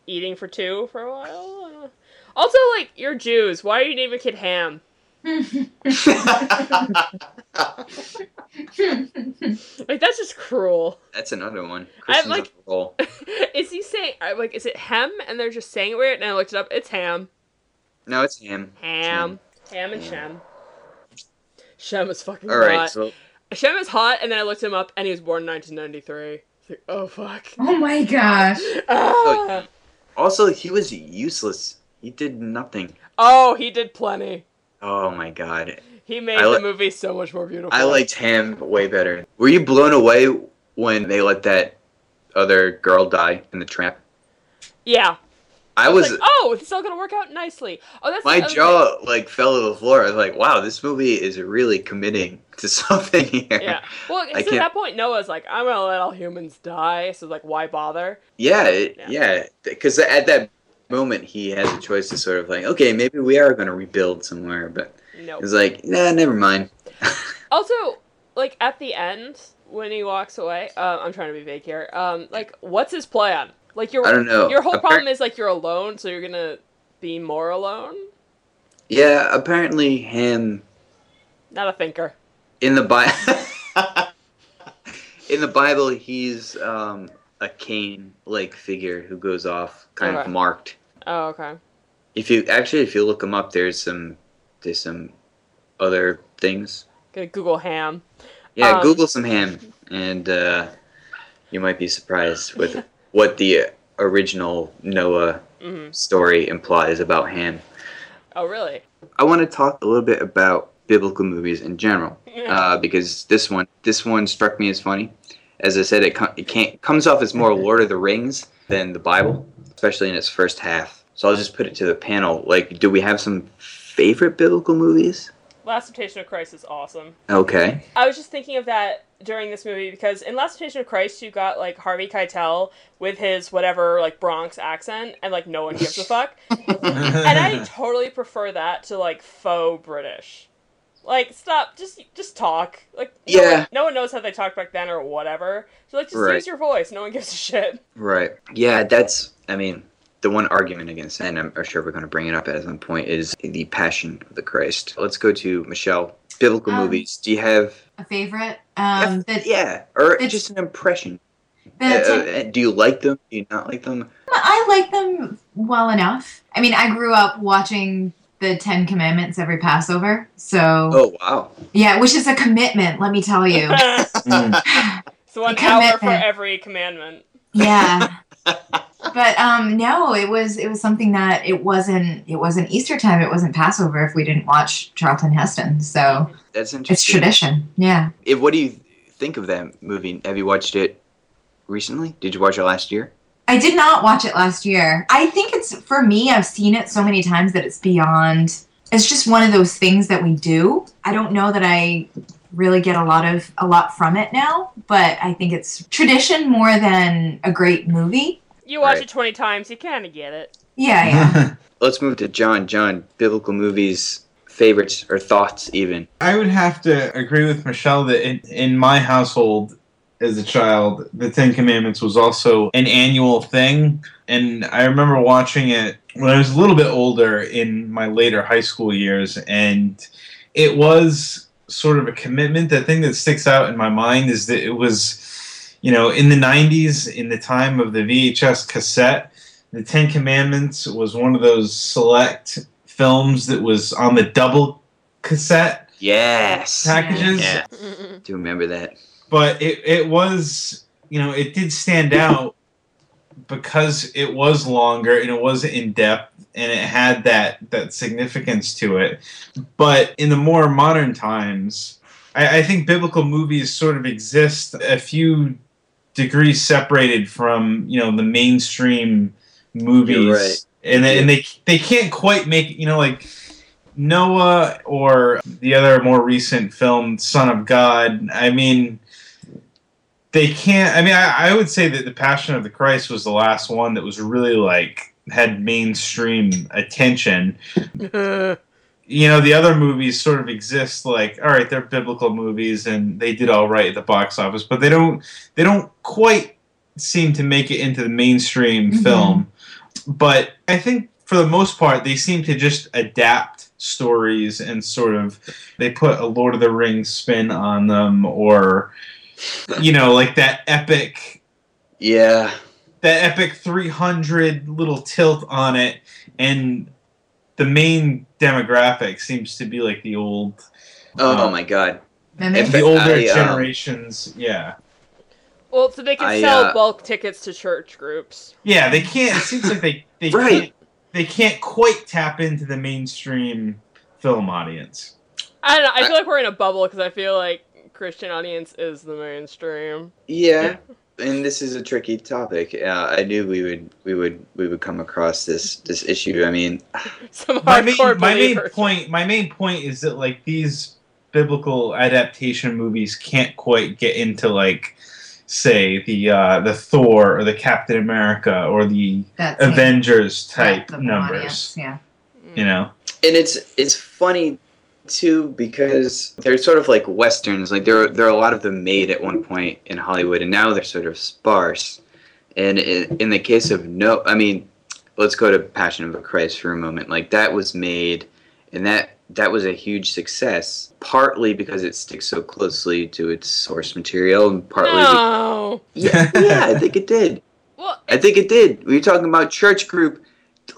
eating for two for a while. Also, like, you're Jews. Why are you naming your kid Ham? Like, that's just cruel. That's another one. I'm like- on the roll. is he saying, I'm like, is it Hem? And they're just saying it weird? And I looked it up. It's Ham. No, it's him. Ham. Ham ham, and Shem. Shem is fucking All right, hot. so Shem is hot, and then I looked him up, and he was born in 1993. Like, oh, fuck. Oh my gosh. Ah. also he was useless. He did nothing. Oh, he did plenty. Oh my god. He made I the movie so much more beautiful. I liked him way better. Were you blown away when they let that other girl die in the trap? Yeah. I was like, oh, it's all gonna work out nicely. Oh, that's my jaw like fell to the floor. I was like, wow, this movie is really committing to something here. Yeah. Well, I so at that point, Noah's like, I'm gonna let all humans die. So like, why bother? Yeah, it, yeah. Because at that moment, he had the choice to sort of like, okay, maybe we are going to rebuild somewhere, but Nope. it's like, nah, never mind. Also, like at the end when he walks away, uh, I'm trying to be vague here. Um, like, what's his plan? Like your I don't know. Your whole Appar- problem is like you're alone, so you're gonna be more alone. Yeah, apparently him Not a thinker. in the Bible. in the Bible, he's um, a Cain-like figure who goes off, kind Okay. of marked. Oh, okay. If you actually, if you look them up, there's some, there's some other things. Gonna Google ham. Yeah, Um, Google some ham, and uh, you might be surprised with what the original Noah Mhm. story implies about ham. Oh, really? I want to talk a little bit about biblical movies in general, uh, because this one, this one struck me as funny. As I said, it, com- it can't, comes off as more Lord of the Rings than the Bible, especially in its first half. So I'll just put it to the panel. Like, do we have some favorite biblical movies? Last Temptation of Christ is awesome. Okay. I was just thinking of that during this movie because in Last Temptation of Christ you got like Harvey Keitel with his whatever like Bronx accent and like no one gives a fuck. and I totally prefer that to like faux British. Like stop, just just talk. Like no Yeah. one, no one knows how they talked back then or whatever. So like just Right. use your voice. No one gives a shit. Right. Yeah, that's. I mean, the one argument against, and I'm sure we're going to bring it up at some point, is the Passion of the Christ. Let's go to Michelle. Biblical Um, movies. Do you have? A favorite? Um, the, Yeah, or just an impression. the Uh, uh, do you like them? Do you not like them? I like them well enough. I mean, I grew up watching the Ten Commandments every Passover, so Oh wow. yeah, which is a commitment. Let me tell you. so one A hour for every commandment. Yeah. but um no, it was it was something that it wasn't it wasn't Easter time, it wasn't Passover if we didn't watch Charlton Heston. So That's interesting. it's tradition. Yeah. If, what do you think of that movie? Have you watched it recently? Did you watch it last year? I did not watch it last year. I think it's for me, I've seen it so many times that it's beyond it's just one of those things that we do. I don't know that I really get a lot of a lot from it now, but I think it's tradition more than a great movie. You watch Right. it twenty times, you kind of get it. Yeah, yeah. Let's move to John. John, biblical movies, favorites or thoughts, even. I would have to agree with Michelle that in, in my household as a child, the Ten Commandments was also an annual thing. And I remember watching it when I was a little bit older in my later high school years. And it was sort of a commitment. The thing that sticks out in my mind is that it was, you know, in the 90s, in the time of the VHS cassette, the Ten Commandments was one of those select films that was on the double cassette Yes. packages. Yeah. Do remember that? But it, it was, you know, it did stand out because it was longer and it was in depth and it had that that significance to it. But in the more modern times, I, I think biblical movies sort of exist a few degrees separated from you know the mainstream movies, right. and they, and they they can't quite make you know like Noah or the other more recent film Son of God. I mean. They can't. I mean, I, I would say that the Passion of the Christ was the last one that was really like had mainstream attention you know the other movies sort of exist like all right they're biblical movies and they did all right at the box office but they don't they don't quite seem to make it into the mainstream Mhm. film but i think for the most part they seem to just adapt stories and sort of they put a lord of the rings spin on them or you know like that epic Yeah. that epic 300 little tilt on it and the main demographic seems to be like the old Oh uh, my god. Mimic? the older I, um, generations yeah Well, so they can I, sell uh, bulk tickets to church groups. yeah they can't it seems like they they Right. can't they can't quite tap into the mainstream film audience I don't know. I feel like we're in a bubble because I feel like Christian audience is the mainstream. Yeah. And this is a tricky topic. Uh, I knew we would we would we would come across this this issue. I mean, Some my main, my main point my main point is that like these biblical adaptation movies can't quite get into like say the uh the Thor or the Captain America or the That's it. Avengers type Depth of numbers audience, Yeah. you know and it's it's funny too because they're sort of like westerns. Like there there are a lot of them made at one point in Hollywood, and now they're sort of sparse. And in, in the case of no, I mean, let's go to Passion of the Christ for a moment. Like that was made, and that that was a huge success. Partly because it sticks so closely to its source material, and partly No. yeah, yeah, I think it did. Well, I think it did. We were talking about church group.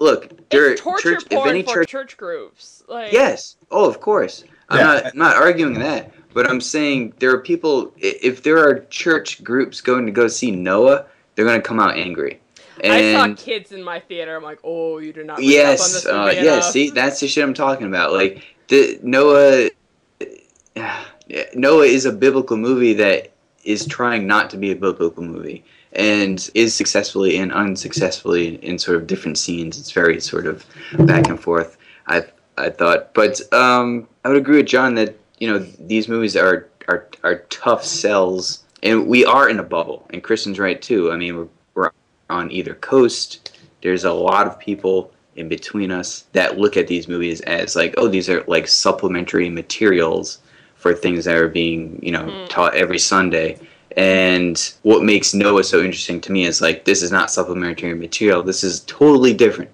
Look, there it's torture church. If any for church, church groups. Like, yes. Oh, of course. I'm Yeah. not I'm not arguing that, but I'm saying there are people. If there are church groups going to go see Noah, they're going to come out angry. I saw kids in my theater. I'm like, oh, you did not. read up on yes, this uh, movie yeah. See, that's the shit I'm talking about. Like the Noah. Noah is a biblical movie that is trying not to be a biblical movie and is successfully and unsuccessfully in sort of different scenes. It's very sort of back and forth. I I thought, but um, I would agree with John that you know these movies are are are tough sells, and we are in a bubble. And Kristen's right too. I mean, we're, we're on either coast. There's a lot of people in between us that look at these movies as like, oh, these are like supplementary materials for things that are being you know Mm. taught every Sunday. And what makes Noah so interesting to me is like this is not supplementary material. This is totally different.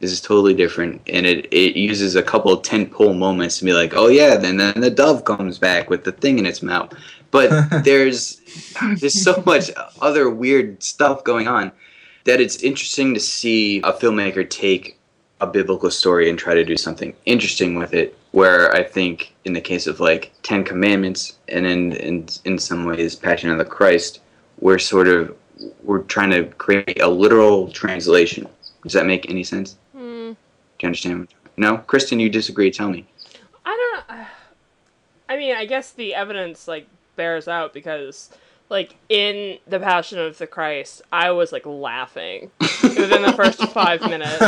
This is totally different, and it, it uses a couple of tentpole moments to be like, oh yeah, then then the dove comes back with the thing in its mouth. But there's there's so much other weird stuff going on that it's interesting to see a filmmaker take a biblical story and try to do something interesting with it. Where I think in the case of like Ten Commandments and in in in some ways Passion of the Christ, we're sort of we're trying to create a literal translation. Does that make any sense? Hmm. Do you understand? No, Kristen, you disagree. Tell me. I don't know. I mean, I guess the evidence like bears out because, like, in the Passion of the Christ, I was like laughing within the first five minutes.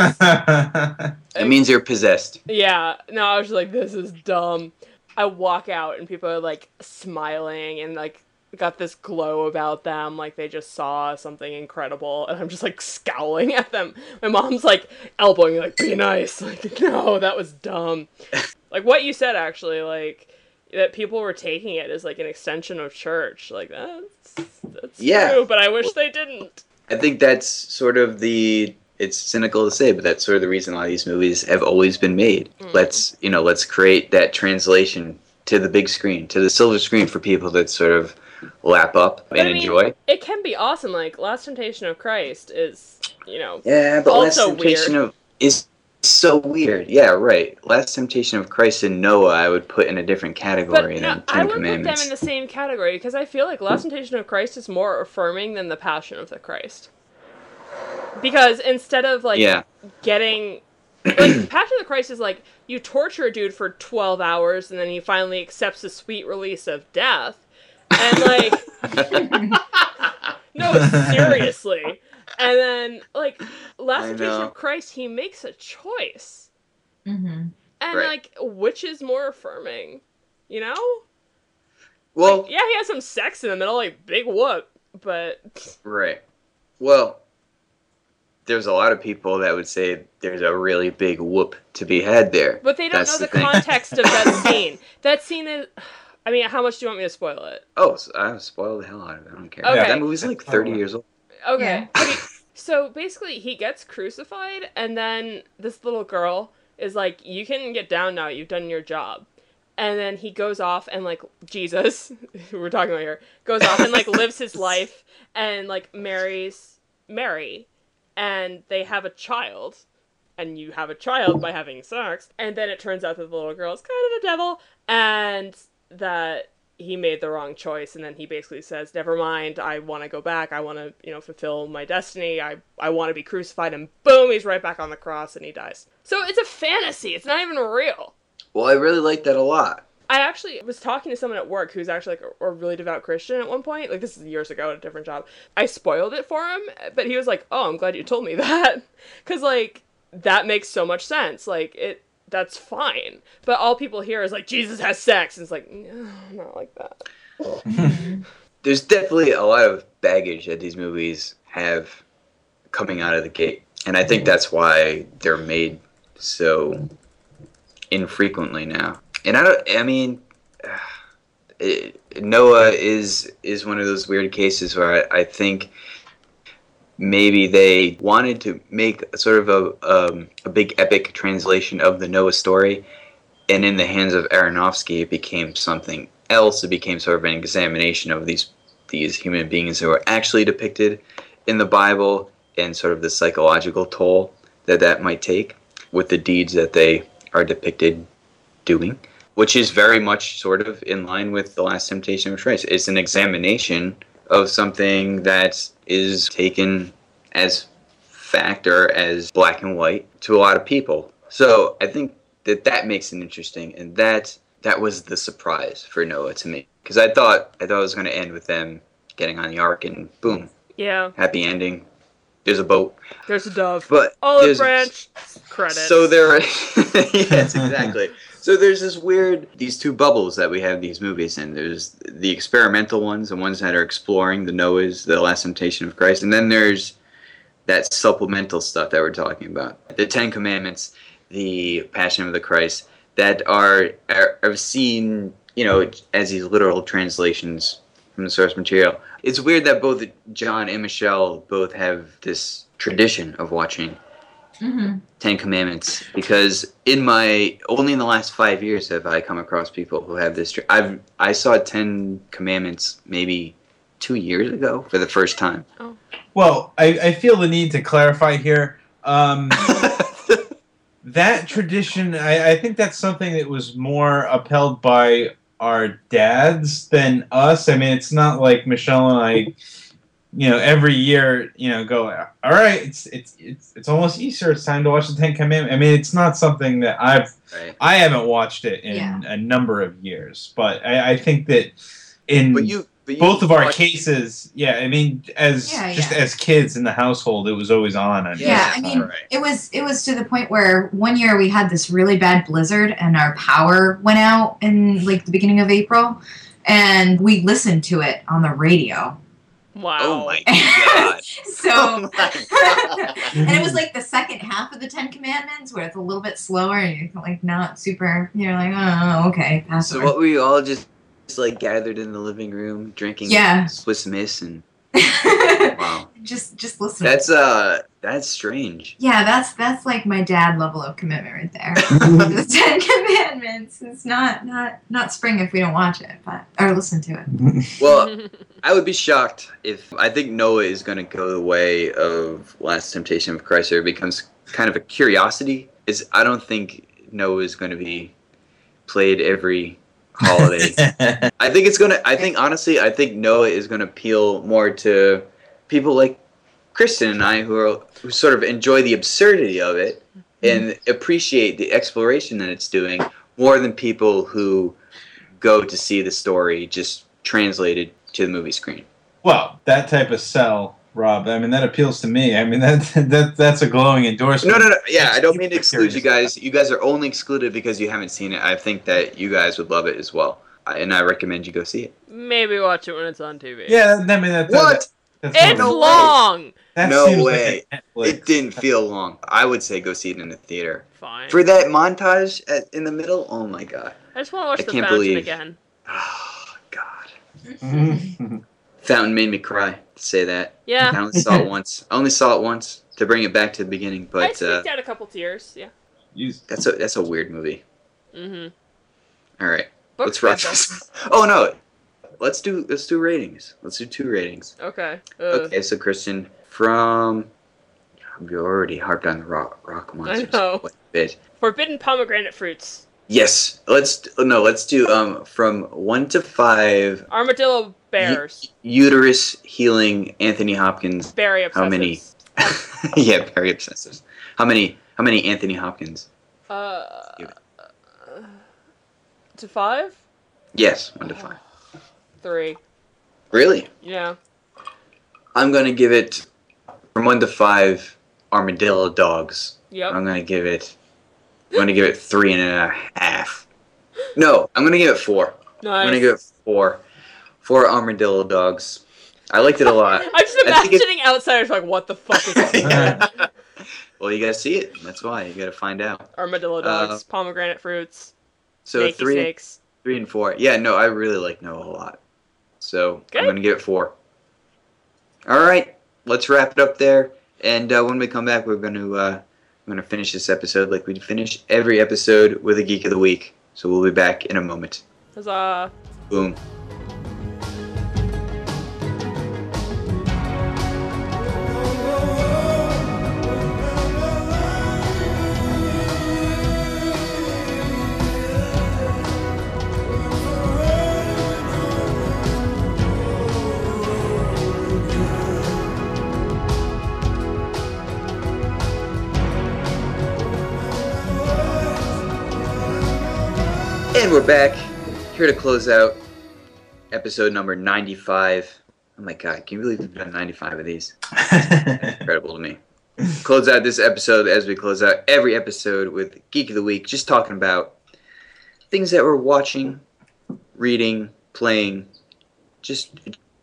It means you're possessed. Yeah, no, I was just like, this is dumb. I walk out and people are like smiling and like got this glow about them, like they just saw something incredible, and I'm just like scowling at them. My mom's like elbowing me, like, be nice. Like, no, that was dumb. like what you said actually, like that people were taking it as like an extension of church. Like that's that's Yeah. true, but I wish they didn't. I think that's sort of the. It's cynical to say, but that's sort of the reason why these movies have always been made. Mm. Let's you know, let's create that translation to the big screen, to the silver screen for people that sort of lap up But and I mean, enjoy. It can be awesome. Like Last Temptation of Christ is, you know, Yeah, but Last Temptation weird. of is so weird. Yeah, right. Last Temptation of Christ and Noah, I would put in a different But category no, than I Ten would put them in the same category because I feel like Last Temptation of Christ is more affirming than the Passion of the Christ. Because instead of like Yeah. getting like Passion of the Christ is like you torture a dude for 12 hours and then he finally accepts the sweet release of death. And like No, seriously. And then like Last I Temptation of Christ, he makes a choice. hmm And Right. like which is more affirming? You know? Well, Yeah, he has some sex in the middle, like big whoop, but right. Well, there's a lot of people that would say there's a really big whoop to be had there. but they don't That's know the, the context of that scene. That scene is I mean, how much do you want me to spoil it? Oh, so I spoiled the hell out of it. I don't care. Okay. That movie's like 30 years old. Okay. Okay, So basically, he gets crucified, and then this little girl is like, "You can get down now. You've done your job." And then he goes off and like Jesus, we're talking about here, goes off and like lives his life and like marries Mary, and they have a child. And you have a child by having sex, and then it turns out that the little girl is kind of the devil, and that he made the wrong choice and then he basically says never mind i want to go back i want to you know fulfill my destiny i i want to be crucified and boom he's right back on the cross and he dies. So it's a fantasy it's not even real. Well, I really like that a lot. i actually was talking to someone at work who's actually like a, a really devout christian at one point like this is years ago at a different job. I spoiled it for him but he was like oh i'm glad you told me that because like that makes so much sense like it that's fine but all people hear is like jesus has sex and it's like no not like that There's definitely a lot of baggage that these movies have coming out of the gate. And I think that's why they're made so infrequently now. And I don't I mean it, Noah is is one of those weird cases where I, I think maybe they wanted to make sort of a um, a big epic translation of the Noah story, and in the hands of Aronofsky, it became something else. It became sort of an examination of these these human beings who are actually depicted in the Bible and sort of the psychological toll that that might take with the deeds that they are depicted doing, which is very much sort of in line with the Last Temptation of Christ. It's an examination of something that is taken as fact or as black and white to a lot of people. So I think that that makes it interesting, and that that was the surprise for Noah to me because I thought I thought it was going to end with them getting on the ark and boom, yeah happy ending. There's a boat, There's a dove. but Olive branch. Credits. so there yes, exactly. So there's this weird these two bubbles that we have these movies in. There's the experimental ones, the ones that are exploring the Noahs, the Last Temptation of Christ, and then there's that supplemental stuff that we're talking about. The Ten Commandments, the Passion of the Christ, that are are, are seen, you know, as these literal translations from the source material. It's weird that both John and Michelle both have this tradition of watching hmm Ten Commandments because in my only in the last five years have I come across people who have this. I've I saw Ten Commandments maybe two years ago for the first time. Well, I, I feel the need to clarify here. Um, that tradition, I, I think that's something that was more upheld by our dads than us. I mean, it's not like Michelle and I, you know, every year, you know, go, all right, it's it's it's it's almost Easter. It's time to watch the Ten Commandments. I mean, it's not something that I've Right. I haven't watched it in Yeah. a number of years, but I, I think that in But you, but you both of our watch- cases, yeah, I mean, as Yeah, just yeah. as kids in the household, it was always on. And Yeah, I mean, Right. it was it was to the point where one year we had this really bad blizzard and our power went out in like the beginning of April, and we listened to it on the radio. Wow. Oh my god! So, oh my god! and it was like the second half of the Ten Commandments where it's a little bit slower and you're like not super. You're like, oh, okay, pass So what were you all just, just like gathered in the living room drinking Yeah. Swiss Miss and wow, just just listen. that's uh that's strange. yeah, that's that's like my dad level of commitment right there. the Ten Commandments. It's not not not spring if we don't watch it, but or listen to it. Well, I would be shocked if I think Noah is going to go the way of Last Temptation of Christ. Or it becomes kind of a curiosity. Is I don't think Noah is going to be played every holiday. I think it's gonna. I think honestly, I think Noah is gonna appeal more to people like Kristen and I, who are who sort of enjoy the absurdity of it, mm-hmm. and appreciate the exploration that it's doing more than people who go to see the story just translated to the movie screen. Well, that type of sell, Rob. I mean, that appeals to me. I mean, that that that's a glowing endorsement. No, no, no. Yeah, I don't mean to exclude you guys. You guys are only excluded because you haven't seen it. I think that you guys would love it as well, I- and I recommend you go see it. Maybe watch it when it's on TV. Yeah, I mean that. What? That, that's It's sort of- long. that no seems like way. it didn't feel long. I would say go see it in the theater. Fine. For that montage at, in the middle, oh my god. I just want to watch I the can't fountain believe- again. Oh god. Fountain made me cry to say that. Yeah. I only saw it once. I only saw it once to bring it back to the beginning, I but uh, squeaked out a couple tears. Yeah. That's a that's a weird movie. Mm-hmm. All right, Book's let's wrap this. Oh no, let's do let's do ratings. Let's do two ratings. Okay. Uh, Okay, so Kristen, from we already harped on the rock rock monsters know. quite a bit. Forbidden pomegranate fruits. Yes, let's no, let's do um from one to five. Armadillo bears. Uterus healing Anthony Hopkins. Berry obsessives. How many? yeah, very obsessive. How many? How many Anthony Hopkins? Uh, to five? Yes, one to five. Three. Really? Yeah. I'm gonna give it from one to five armadillo dogs. Yep. I'm gonna give it. I'm gonna give it three and a half. No, I'm gonna give it four. I'm gonna give it four. Four armadillo dogs. I liked it a lot. I'm just I it- imagining outsiders like, what the fuck is this? well, you gotta see it. That's why you gotta find out. Armadillo dogs, uh, pomegranate fruits, So three, snakes. three and four. Yeah, no, I really like Noah a lot. So I'm gonna give it four. All right, let's wrap it up there. And uh, when we come back, we're gonna uh, we're gonna finish this episode like we finish every episode with a geek of the week. So we'll be back in a moment. Huzzah. Boom. Back here to close out episode number 95. Oh my god, can you believe we've done 95 of these? Incredible to me. Close out this episode as we close out every episode with Geek of the Week, just talking about things that we're watching, reading, playing, just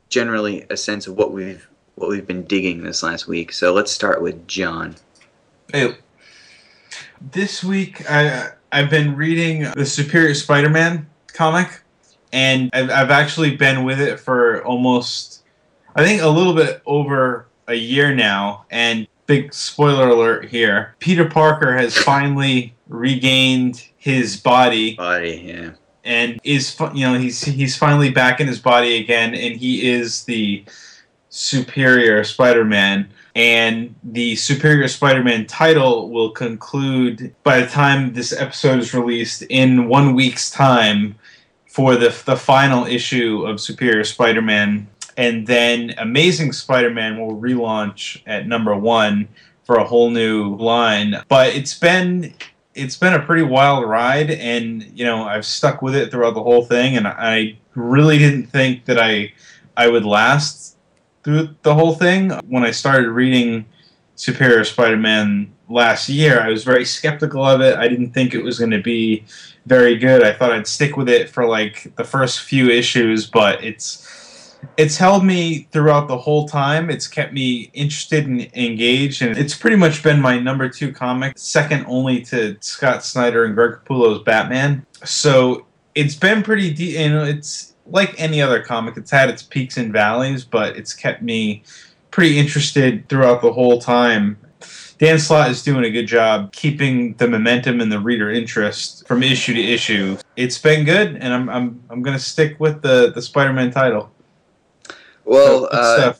generally a sense of what we've what we've been digging this last week. So let's start with John. Hey, this week I I've been reading the Superior Spider-Man comic, and I've, I've actually been with it for almost I think a little bit over a year now. And big spoiler alert here: Peter Parker has finally regained his body Body, yeah. and is you know he's he's finally back in his body again, and he is the Superior Spider-Man. And the Superior Spider-Man title will conclude by the time this episode is released in one week's time for the the final issue of Superior Spider-Man, and then Amazing Spider-Man will relaunch at number one for a whole new line. But it's been it's been a pretty wild ride, and you know I've stuck with it throughout the whole thing, and I really didn't think that I I would last through the whole thing. When I started reading Superior Spider-Man last year, I was very skeptical of it. I didn't think it was going to be very good. I thought I'd stick with it for like the first few issues, but it's it's held me throughout the whole time. It's kept me interested and engaged, and it's pretty much been my number two comic, second only to Scott Snyder and Greg Capullo's Batman. So it's been pretty, deep. you know, it's like any other comic. It's had its peaks and valleys, but it's kept me pretty interested throughout the whole time. Dan Slott is doing a good job keeping the momentum and the reader interest from issue to issue. It's been good, and I'm I'm I'm gonna stick with the the Spider-Man title. Well, Good uh,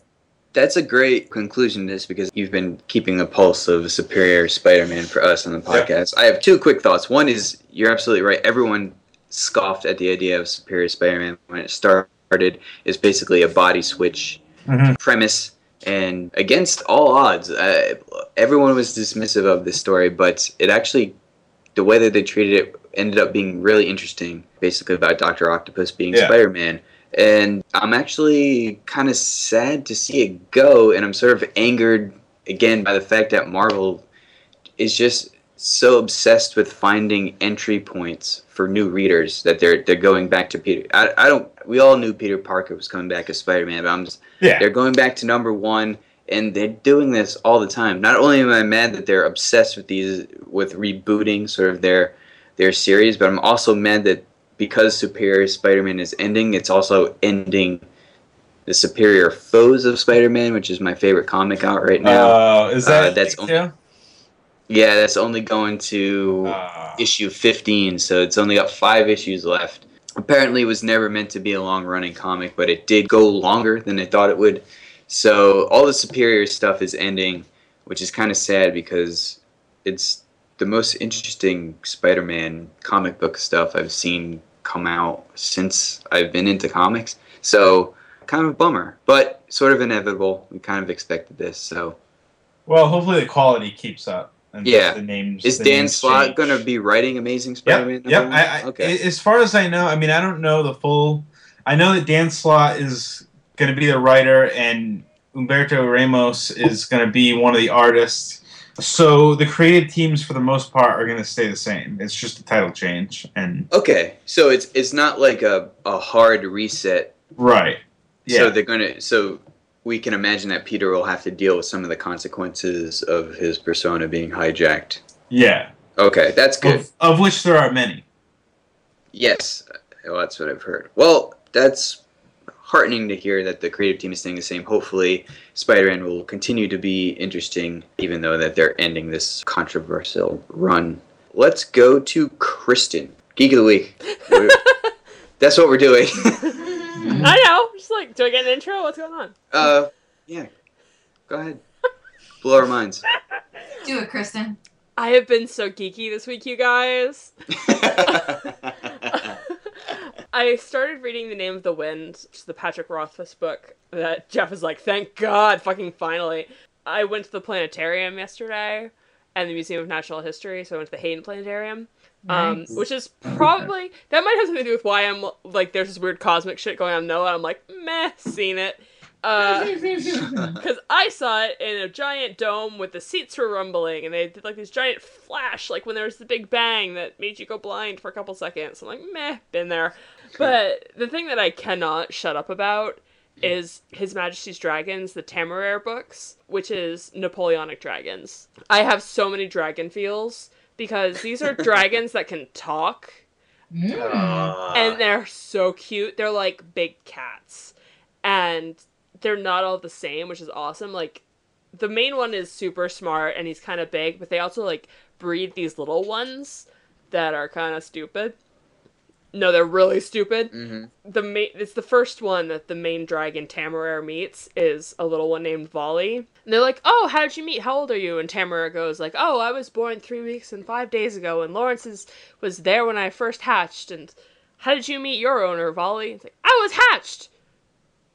that's a great conclusion to this because you've been keeping the pulse of Superior Spider-Man for us on the podcast. I have two quick thoughts. One is you're absolutely right. Everyone scoffed at the idea of Superior Spider-Man when it started. Is basically a body switch Mhm. premise And against all odds, uh, everyone was dismissive of this story, but it actually, the way that they treated it ended up being really interesting. Basically, about Doctor Octopus being Yeah. Spider Man. And I'm actually kind of sad to see it go, and I'm sort of angered again by the fact that Marvel is just so obsessed with finding entry points for new readers that they're they're going back to Peter. I, I don't. We all knew Peter Parker was coming back as Spider Man, but I'm just Yeah. they're going back to number one, and they're doing this all the time. Not only am I mad that they're obsessed with these with rebooting sort of their their series, but I'm also mad that because Superior Spider Man is ending, it's also ending the Superior Foes of Spider Man, which is my favorite comic out right now. Uh, is that Uh, that's only- too? Yeah, that's only going to Uh, issue 15, so it's only got five issues left. Apparently, it was never meant to be a long running comic, but it did go longer than I thought it would. So, all the Superior stuff is ending, which is kind of sad because it's the most interesting Spider Man comic book stuff I've seen come out since I've been into comics. So, kind of a bummer, but sort of inevitable. We kind of expected this, so. well, hopefully the quality keeps up. And Yeah. The names. Is the Dan names Slott change. to be writing Amazing Spider-Man? Yep. Yep. I. I, okay. As far as I know, I mean, I don't know the full. I know that Dan Slott is going to be the writer, and Humberto Ramos is going to be one of the artists. So the creative teams, for the most part, are going to stay the same. It's just a title change, and okay, so it's it's not like a, a hard reset. right. Yeah. So they're gonna so we can imagine that Peter will have to deal with some of the consequences of his persona being hijacked. yeah. Okay, that's good. Of, of which there are many. Yes, well, that's what I've heard. Well, that's heartening to hear that the creative team is staying the same. Hopefully, Spider-Man will continue to be interesting, even though that they're ending this controversial run. Let's go to Kristen, Geek of the Week. That's what we're doing. I know. Just like, do I get an intro? What's going on? uh, yeah, go ahead. Blow our minds. Do it, Kristen. I have been so geeky this week, you guys. I started reading The Name of the Wind, which is the Patrick Rothfuss book that Jeff is like, thank God, fucking finally. I went to the planetarium yesterday and the Museum of Natural History, so I went to the Hayden Planetarium. Um, which is probably that might have something to do with why I'm like there's this weird cosmic shit going on Noah. I'm like meh, seen it. Because I saw it in a giant dome with the seats were rumbling, and they did like this giant flash, like when there was the Big Bang that made you go blind for a couple seconds. I'm like, meh, been there. But the thing that I cannot shut up about is His Majesty's Dragons, the Temeraire books, which is Napoleonic dragons. I have so many dragon feels because these are dragons that can talk Uh, and they're so cute. They're like big cats, and they're not all the same, which is awesome. Like the main one is super smart and he's kind of big, but they also like breed these little ones that are kind of stupid. No, they're really stupid. mhm. The main it's the first one that the main dragon Temeraire meets is a little one named Volley. And they're like, "Oh, how did you meet? How old are you?" And Temeraire goes like, "Oh, I was born 3 weeks and 5 days ago and Lawrence is, was there when I first hatched and how did you meet your owner, Volley?" It's like, "I was hatched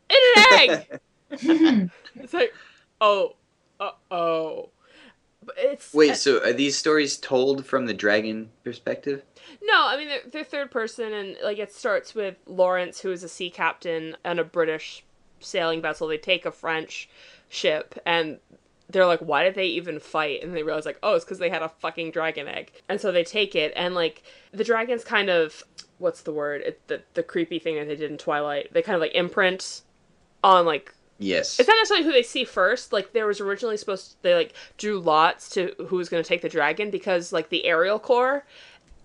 in an egg." it's like, "Oh, uh, oh." But it's Wait, so are these stories told from the dragon perspective? No, I mean they're, they're third person, and like it starts with Lawrence, who is a sea captain on a British sailing vessel. They take a French ship, and they're like, "Why did they even fight?" And they realize like, "Oh, it's because they had a fucking dragon egg." And so they take it, and like the dragons kind of what's the word? It, the the creepy thing that they did in Twilight. They kind of like imprint on like Yes. it's not necessarily who they see first. Like there was originally supposed to, they like drew lots to who was going to take the dragon because like the Aerial Corps,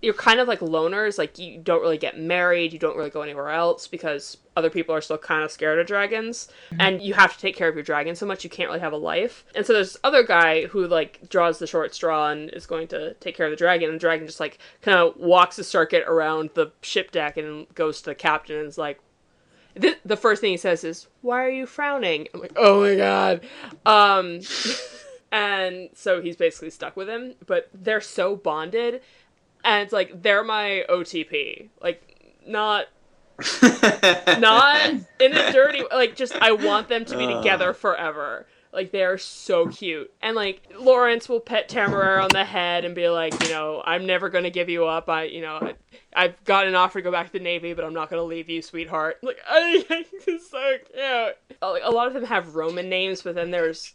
you're kind of like loners. Like you don't really get married, you don't really go anywhere else because other people are still kind of scared of dragons, and you have to take care of your dragon so much you can't really have a life. And so there's this other guy who like draws the short straw and is going to take care of the dragon, and the dragon just like kind of walks the circuit around the ship deck and goes to the captain and is like, the, the first thing he says is, "Why are you frowning?" I'm like, "Oh my god." Um and so he's basically stuck with him, but they're so bonded and it's like they're my OTP. Like not Not in a dirty like just I want them to be together forever. Like they are so cute. And like Lawrence will pet Tamara on the head and be like, you know, I'm never gonna give you up. I you know I, I've got an offer to go back to the Navy, but I'm not gonna leave you, sweetheart. Like I think it's so cute. Like, a lot of them have Roman names, but then there's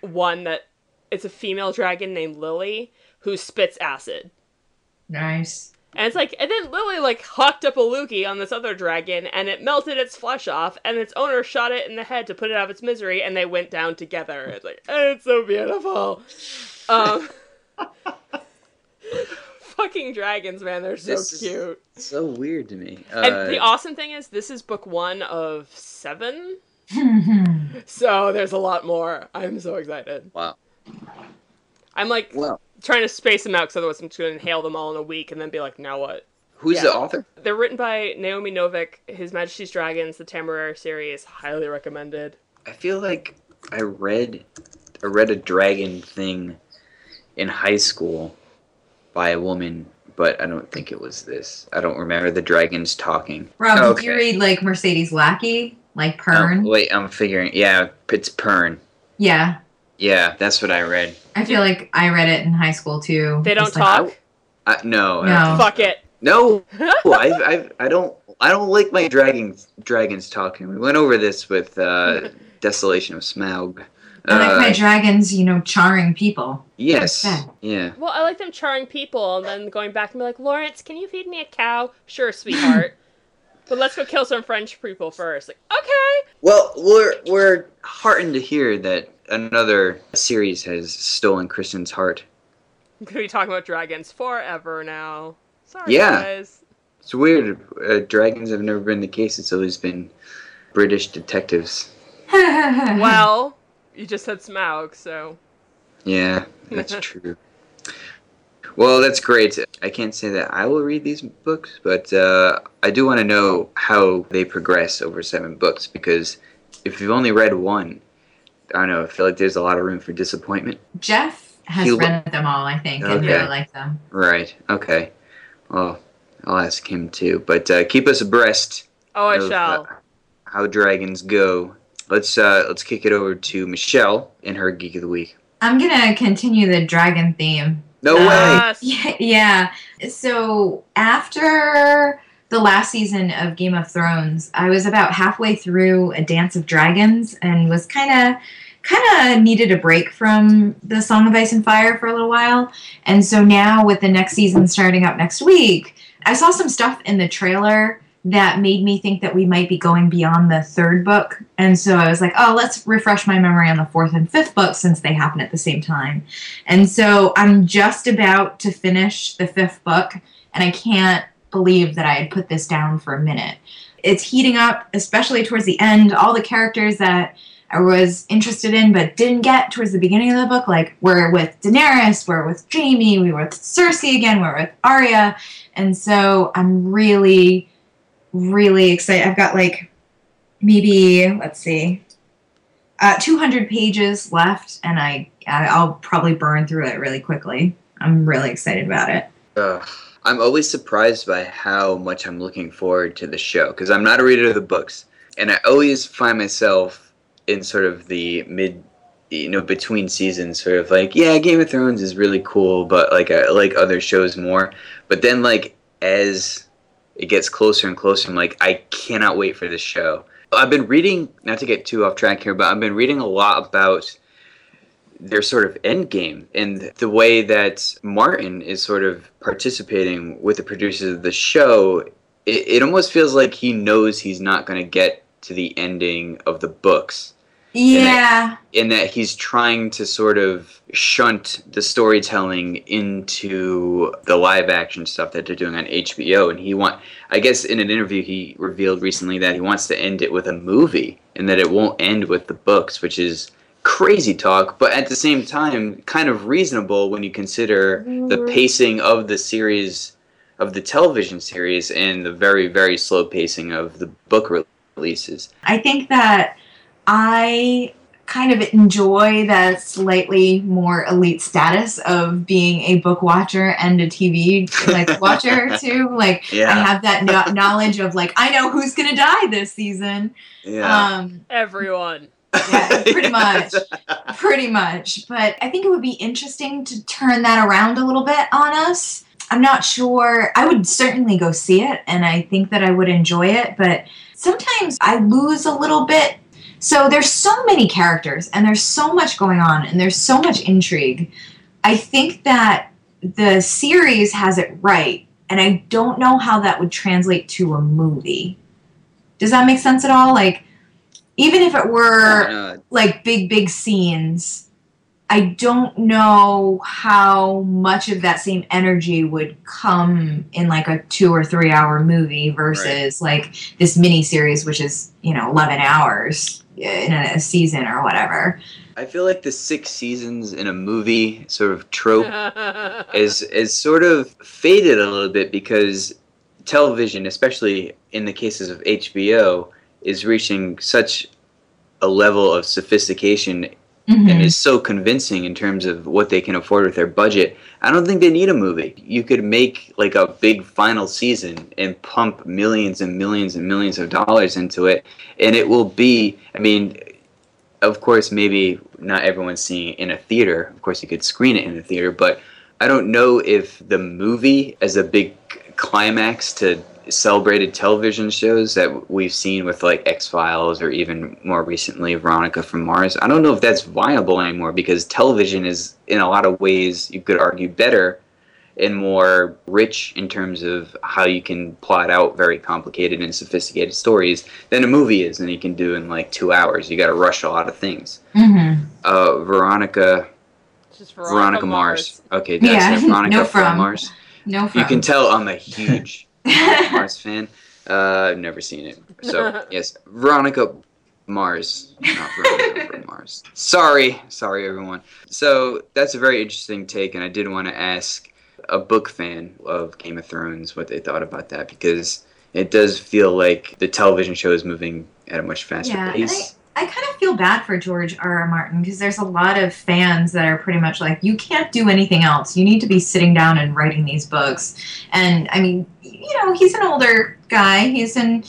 one that it's a female dragon named Lily who spits acid. Nice. And it's like, and then Lily like hawked up a loogie on this other dragon, and it melted its flesh off, and its owner shot it in the head to put it out of its misery, and they went down together. It's like, it's so beautiful. Um, fucking dragons, man, they're so This is cute. so weird to me. Uh, and the awesome thing is, this is book one of seven, so there's a lot more. I'm so excited. wow. I'm like Well, trying to space them out, because otherwise I'm just gonna inhale them all in a week, and then be like, now what? who's Yeah. the author? They're written by Naomi Novik. His Majesty's Dragons, the Temeraire series, highly recommended. I feel like I read I read a dragon thing in high school by a woman, but I don't think it was this. I don't remember the dragons talking. Rob, Oh, did you read like Mercedes Lackey? Like oh, Pern? Oh, wait, I'm figuring. Yeah, it's Pern. yeah. Yeah, that's what I read. I feel like I read it in high school too. They don't Just like- talk. I, no, I No. don't think- Fuck it. no. I, I, I don't. I don't like my dragons. Dragons talking. We went over this with uh, Desolation of Smaug. I like my Uh, dragons, you know, charring people. yes. Okay. Yeah. Well, I like them charring people, and then going back and be like, Lawrence, can you feed me a cow? Sure, sweetheart. but let's go kill some French people first. Like, okay. Well, we're we're heartened to hear that another series has stolen Kristen's heart. I'm gonna be talking about dragons forever now. Sorry, Yeah. guys. It's weird. Uh, dragons have never been the case. It's always been British detectives. Well, you just said Smaug, so. Yeah, that's true. Well, that's great. I can't say that I will read these books, but uh, I do want to know how they progress over seven books because if you've only read one, I don't know. I feel like there's a lot of room for disappointment. Jeff has He- read them all, I think, and Okay. really liked them. Right. Okay. Well, I'll ask him too. But uh, keep us abreast Oh, I of, shall. uh, how dragons go. Let's uh, let's kick it over to Michelle in her geek of the week. I'm gonna continue the dragon theme. No way. Yeah, yeah. So after the last season of Game of Thrones, I was about halfway through A Dance of Dragons and was kind of kind of needed a break from the Song of Ice and Fire for a little while. And so now with the next season starting up next week, I saw some stuff in the trailer that made me think that we might be going beyond the third book. And so I was like, oh, let's refresh my memory on the fourth and fifth book since they happen at the same time. And so I'm just about to finish the fifth book, and I can't believe that I had put this down for a minute. It's heating up, especially towards the end. All the characters that I was interested in but didn't get towards the beginning of the book, like we're with Daenerys, we're with Jaime, we were with Cersei again, we're with Arya. And so I'm really, really excited. I've got like maybe, let's see, uh, 200 pages left, and I I'll probably burn through it really quickly. I'm really excited about it. Ugh. I'm always surprised by how much I'm looking forward to the show because I'm not a reader of the books, and I always find myself in sort of the mid, you know, between seasons, sort of like, yeah, Game of Thrones is really cool, but like I like other shows more. But then like as it gets closer and closer, I'm like, I cannot wait for this show. I've been reading, not to get too off track here, but I've been reading a lot about their sort of end game and the way that Martin is sort of participating with the producers of the show. It, it almost feels like he knows he's not going to get to the ending of the books Yeah. in that he's trying to sort of shunt the storytelling into the live action stuff that they're doing on HBO and he want I guess in an interview he revealed recently that he wants to end it with a movie and that it won't end with the books which is crazy talk but at the same time kind of reasonable when you consider the pacing of the series of the television series and the very very slow pacing of the book releases I think that I kind of enjoy that slightly more elite status of being a book watcher and a TV like watcher too. Like Yeah. I have that kno- knowledge of like I know who's gonna die this season. Yeah. Um, Everyone. yeah, pretty much, pretty much. But I think it would be interesting to turn that around a little bit on us. I'm not sure. I would certainly go see it, and I think that I would enjoy it. But sometimes I lose a little bit. So there's so many characters, and there's so much going on, and there's so much intrigue. I think that the series has it right, and I don't know how that would translate to a movie. Does that make sense at all? Like, even if it were like big big scenes i don't know how much of that same energy would come in like a two or three hour movie versus like this mini series which is you know 11 hours in a, a season or whatever. I feel like the six seasons in a movie sort of trope is is sort of faded a little bit because television, especially in the cases of HBO, is reaching such a level of sophistication mm-hmm. and is so convincing in terms of what they can afford with their budget. I don't think they need a movie. You could make like a big final season and pump millions and millions and millions of dollars into it, and it will be. I mean, of course, maybe not everyone's seeing it in a theater. Of course, you could screen it in a theater, but I don't know if the movie as a big climax to celebrated television shows that we've seen with like X Files or even more recently Veronica from Mars. I don't know if that's viable anymore because television is, in a lot of ways, you could argue better and more rich in terms of how you can plot out very complicated and sophisticated stories than a movie is, and you can do in like two hours. You got to rush a lot of things. mm-hmm. Uh, Veronica, Just Veronica, Veronica, Mars. Okay, did I Yeah, Veronica no from from. Mars? no You can tell I'm a huge Mars fan. Uh, I've never seen it. So, yes, Veronica Mars, not Veronica from Mars. Sorry, sorry, everyone. So, that's a very interesting take, and I did want to ask a book fan of Game of Thrones what they thought about that because it does feel like the television show is moving at a much faster Yeah, pace. I kind of feel bad for George R. R. Martin because there's a lot of fans that are pretty much like, you can't do anything else. You need to be sitting down and writing these books. And I mean, you know, he's an older guy. He's in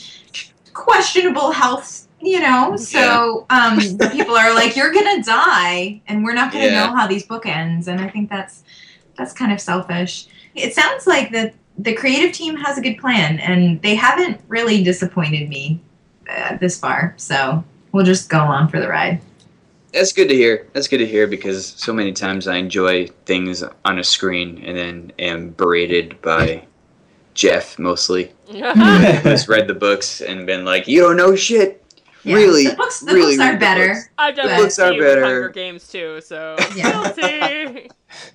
questionable health, you know. So um, people are like, you're gonna die, and we're not gonna Yeah. know how these book ends. And I think that's that's kind of selfish. It sounds like the the creative team has a good plan, and they haven't really disappointed me uh, this far. So we'll just go on for the ride. That's good to hear. That's good to hear because so many times I enjoy things on a screen and then am berated by Jeff mostly, who's read the books and been like, "You don't know shit." Yeah, Really, the books, the really books are read the better. books. I've done The books are better. Hunger Games too, so Yeah. guilty.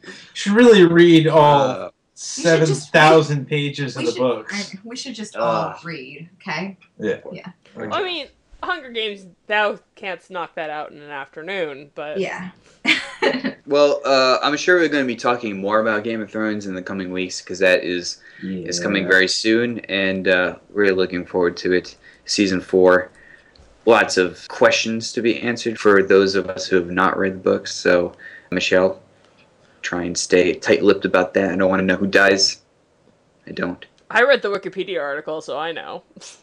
You should really read all Uh, seven just thousand pages of the should, books. I- we should just all read, okay? Yeah. Yeah. I mean, Hunger Games, thou canst knock that out in an afternoon, but Yeah. well, uh, I'm sure we're going to be talking more about Game of Thrones in the coming weeks because that is is coming very soon, and uh, really looking forward to it. Season four, lots of questions to be answered for those of us who have not read the books. So, Michelle, try and stay tight-lipped about that. I don't want to know who dies. I don't. I read the Wikipedia article, so I know.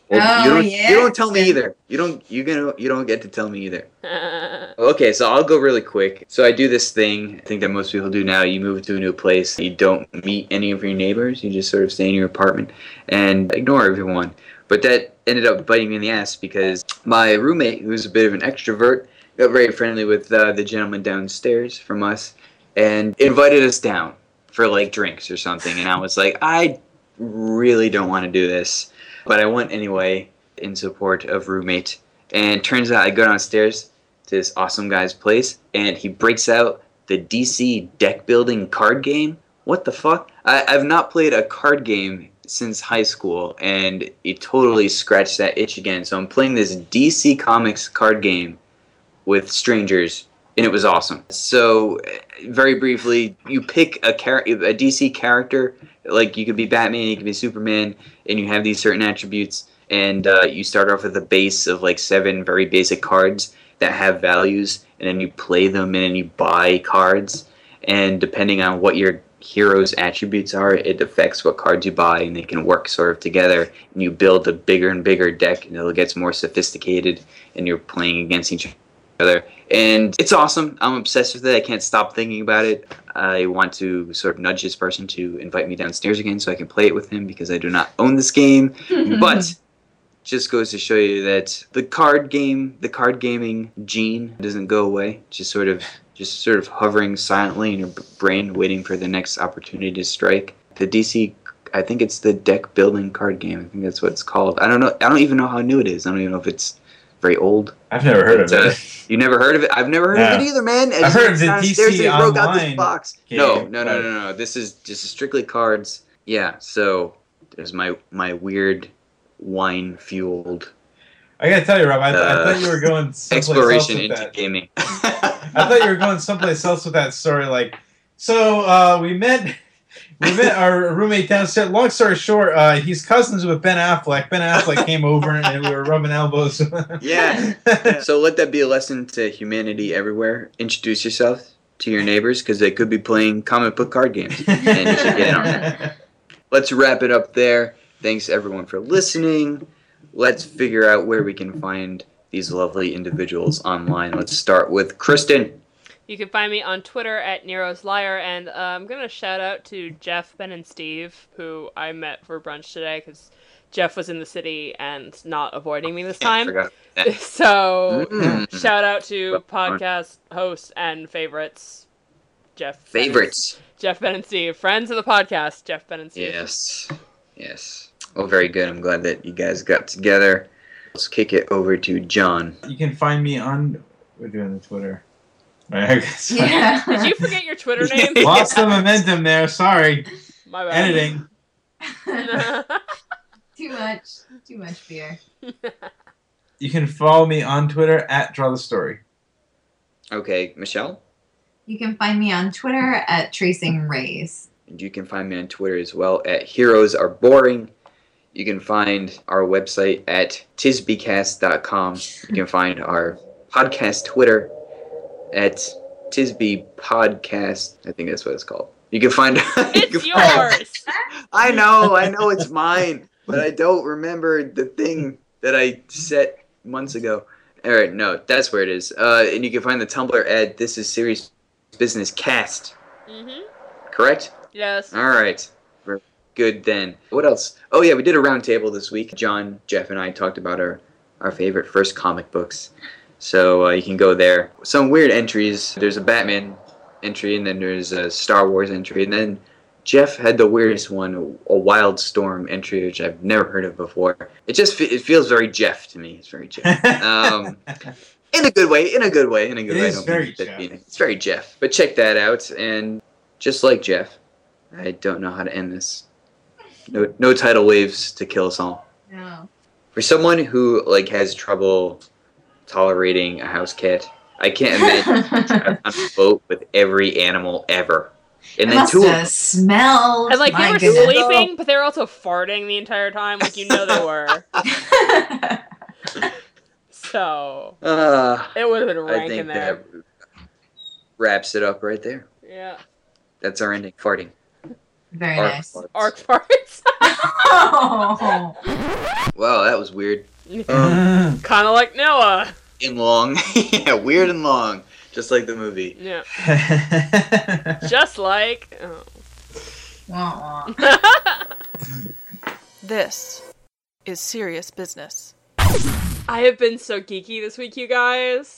Well, you Oh, don't. yeah? You don't tell me either. You don't. You gonna. You don't get to tell me either. Okay, so I'll go really quick. So I do this thing I think that most people do now. You move to a new place, you don't meet any of your neighbors, you just sort of stay in your apartment and ignore everyone. But that ended up biting me in the ass because my roommate, who's a bit of an extrovert, got very friendly with uh, the gentleman downstairs from us and invited us down for like drinks or something. And I was like, I really don't want to do this, but I went anyway in support of roommate. And turns out I go downstairs to this awesome guy's place, and he breaks out the DC deck building card game. What the fuck? I, I've not played a card game since high school, and it totally scratched that itch again. So I'm playing this DC Comics card game with strangers, and it was awesome. So, very briefly, you pick a char- a DC character, like you could be Batman, you could be Superman, and you have these certain attributes, and uh, you start off with a base of like seven very basic cards that have values, and then you play them, and then you buy cards, and depending on what your hero's attributes are, it affects what cards you buy, and they can work sort of together. And you build a bigger and bigger deck, and it gets more sophisticated, and you're playing against each other. And it's awesome. I'm obsessed with it. I can't stop thinking about it. I want to sort of nudge this person to invite me downstairs again so I can play it with him because I do not own this game. but just goes to show you that the card game, the card gaming gene doesn't go away. Just sort of, just sort of hovering silently in your brain, waiting for the next opportunity to strike. The DC, I think it's the deck building card game. I think that's what it's called. I don't know. I don't even know how new it is. I don't even know if it's very old. I've never heard of But, uh, it. You never heard of it? I've never heard of it either, man. I've heard of the DC he broke out this box. game, no, no, no, no, no. This is just strictly cards. Yeah. So there's my my weird wine fueled I gotta tell you, Rob, I, th- I Uh, thought you were going someplace exploration else with into that. gaming. I thought you were going someplace else with that story. Like, so uh, we met our roommate downstairs. Long story short, uh, he's cousins with Ben Affleck. Ben Affleck came over and we were rubbing elbows. Yeah. so let that be a lesson to humanity everywhere. Introduce yourself to your neighbors because they could be playing comic book card games, and you should get in on it. Let's wrap it up there. Thanks everyone for listening. Let's figure out where we can find these lovely individuals online. Let's start with Kristen. You can find me on Twitter at Nero's Liar, and uh, I'm gonna shout out to Jeff, Ben, and Steve, who I met for brunch today because Jeff was in the city and not avoiding me this Yeah, I time. so Mm. shout out to podcast hosts and favorites, Jeff. Ben, and- Favorites. Jeff, Ben, and Steve, friends of the podcast. Jeff, Ben, and Steve. Yes. Yes. Well, very good. I'm glad that you guys got together. Let's kick it over to John. you can find me on. We're doing the Twitter. Right, Yeah. Did you forget your Twitter name? Lost the momentum there. Sorry. My bad. Editing. too much. Too much beer. You can follow me on Twitter at Draw the Story. Okay, Michelle? You can find me on Twitter at Tracing Rays. And you can find me on Twitter as well at Heroes Are Boring. You can find our website at tisbycast.com. You can find our podcast Twitter at Tisby Podcast. I think that's what it's called. You can find It's yours. I know, I know it's mine, but I don't remember the thing that I set months ago. All right, no, that's where it is. Uh, and you can find the Tumblr at This Is Serious Business Cast. Mm-hmm. Correct? Yes. All right. We're good then. What else? Oh yeah, we did a roundtable this week. John, Jeff, and I talked about our our favorite first comic books. So uh, you can go there. Some weird entries. There's a Batman entry, and then there's a Star Wars entry, and then Jeff had the weirdest one, a Wild Storm entry, which I've never heard of before. It just it feels very Jeff to me. It's very Jeff. Um, in a good way. In a good way. In a good It way. I is very Jeff. being- It's very Jeff. But check that out, and just like Jeff, I don't know how to end this. No, no tidal waves to kill us all. No. For someone who like has trouble tolerating a house cat, I can't imagine trying on a boat with every animal ever. And it then must two of have smelled. And like My they were goodness. sleeping, but they were also farting the entire time. Like you know they were. So uh, it would have been I think in there. that wraps it up right there. Yeah. That's our ending. Farting. Very Ark nice. farts. Ark farts. Oh. Wow, that was weird. Um, kind of like Noah. And long. yeah, weird and long. Just like the movie. Yeah. Just like. Oh. Wah, wah. This is serious business. I have been so geeky this week, you guys.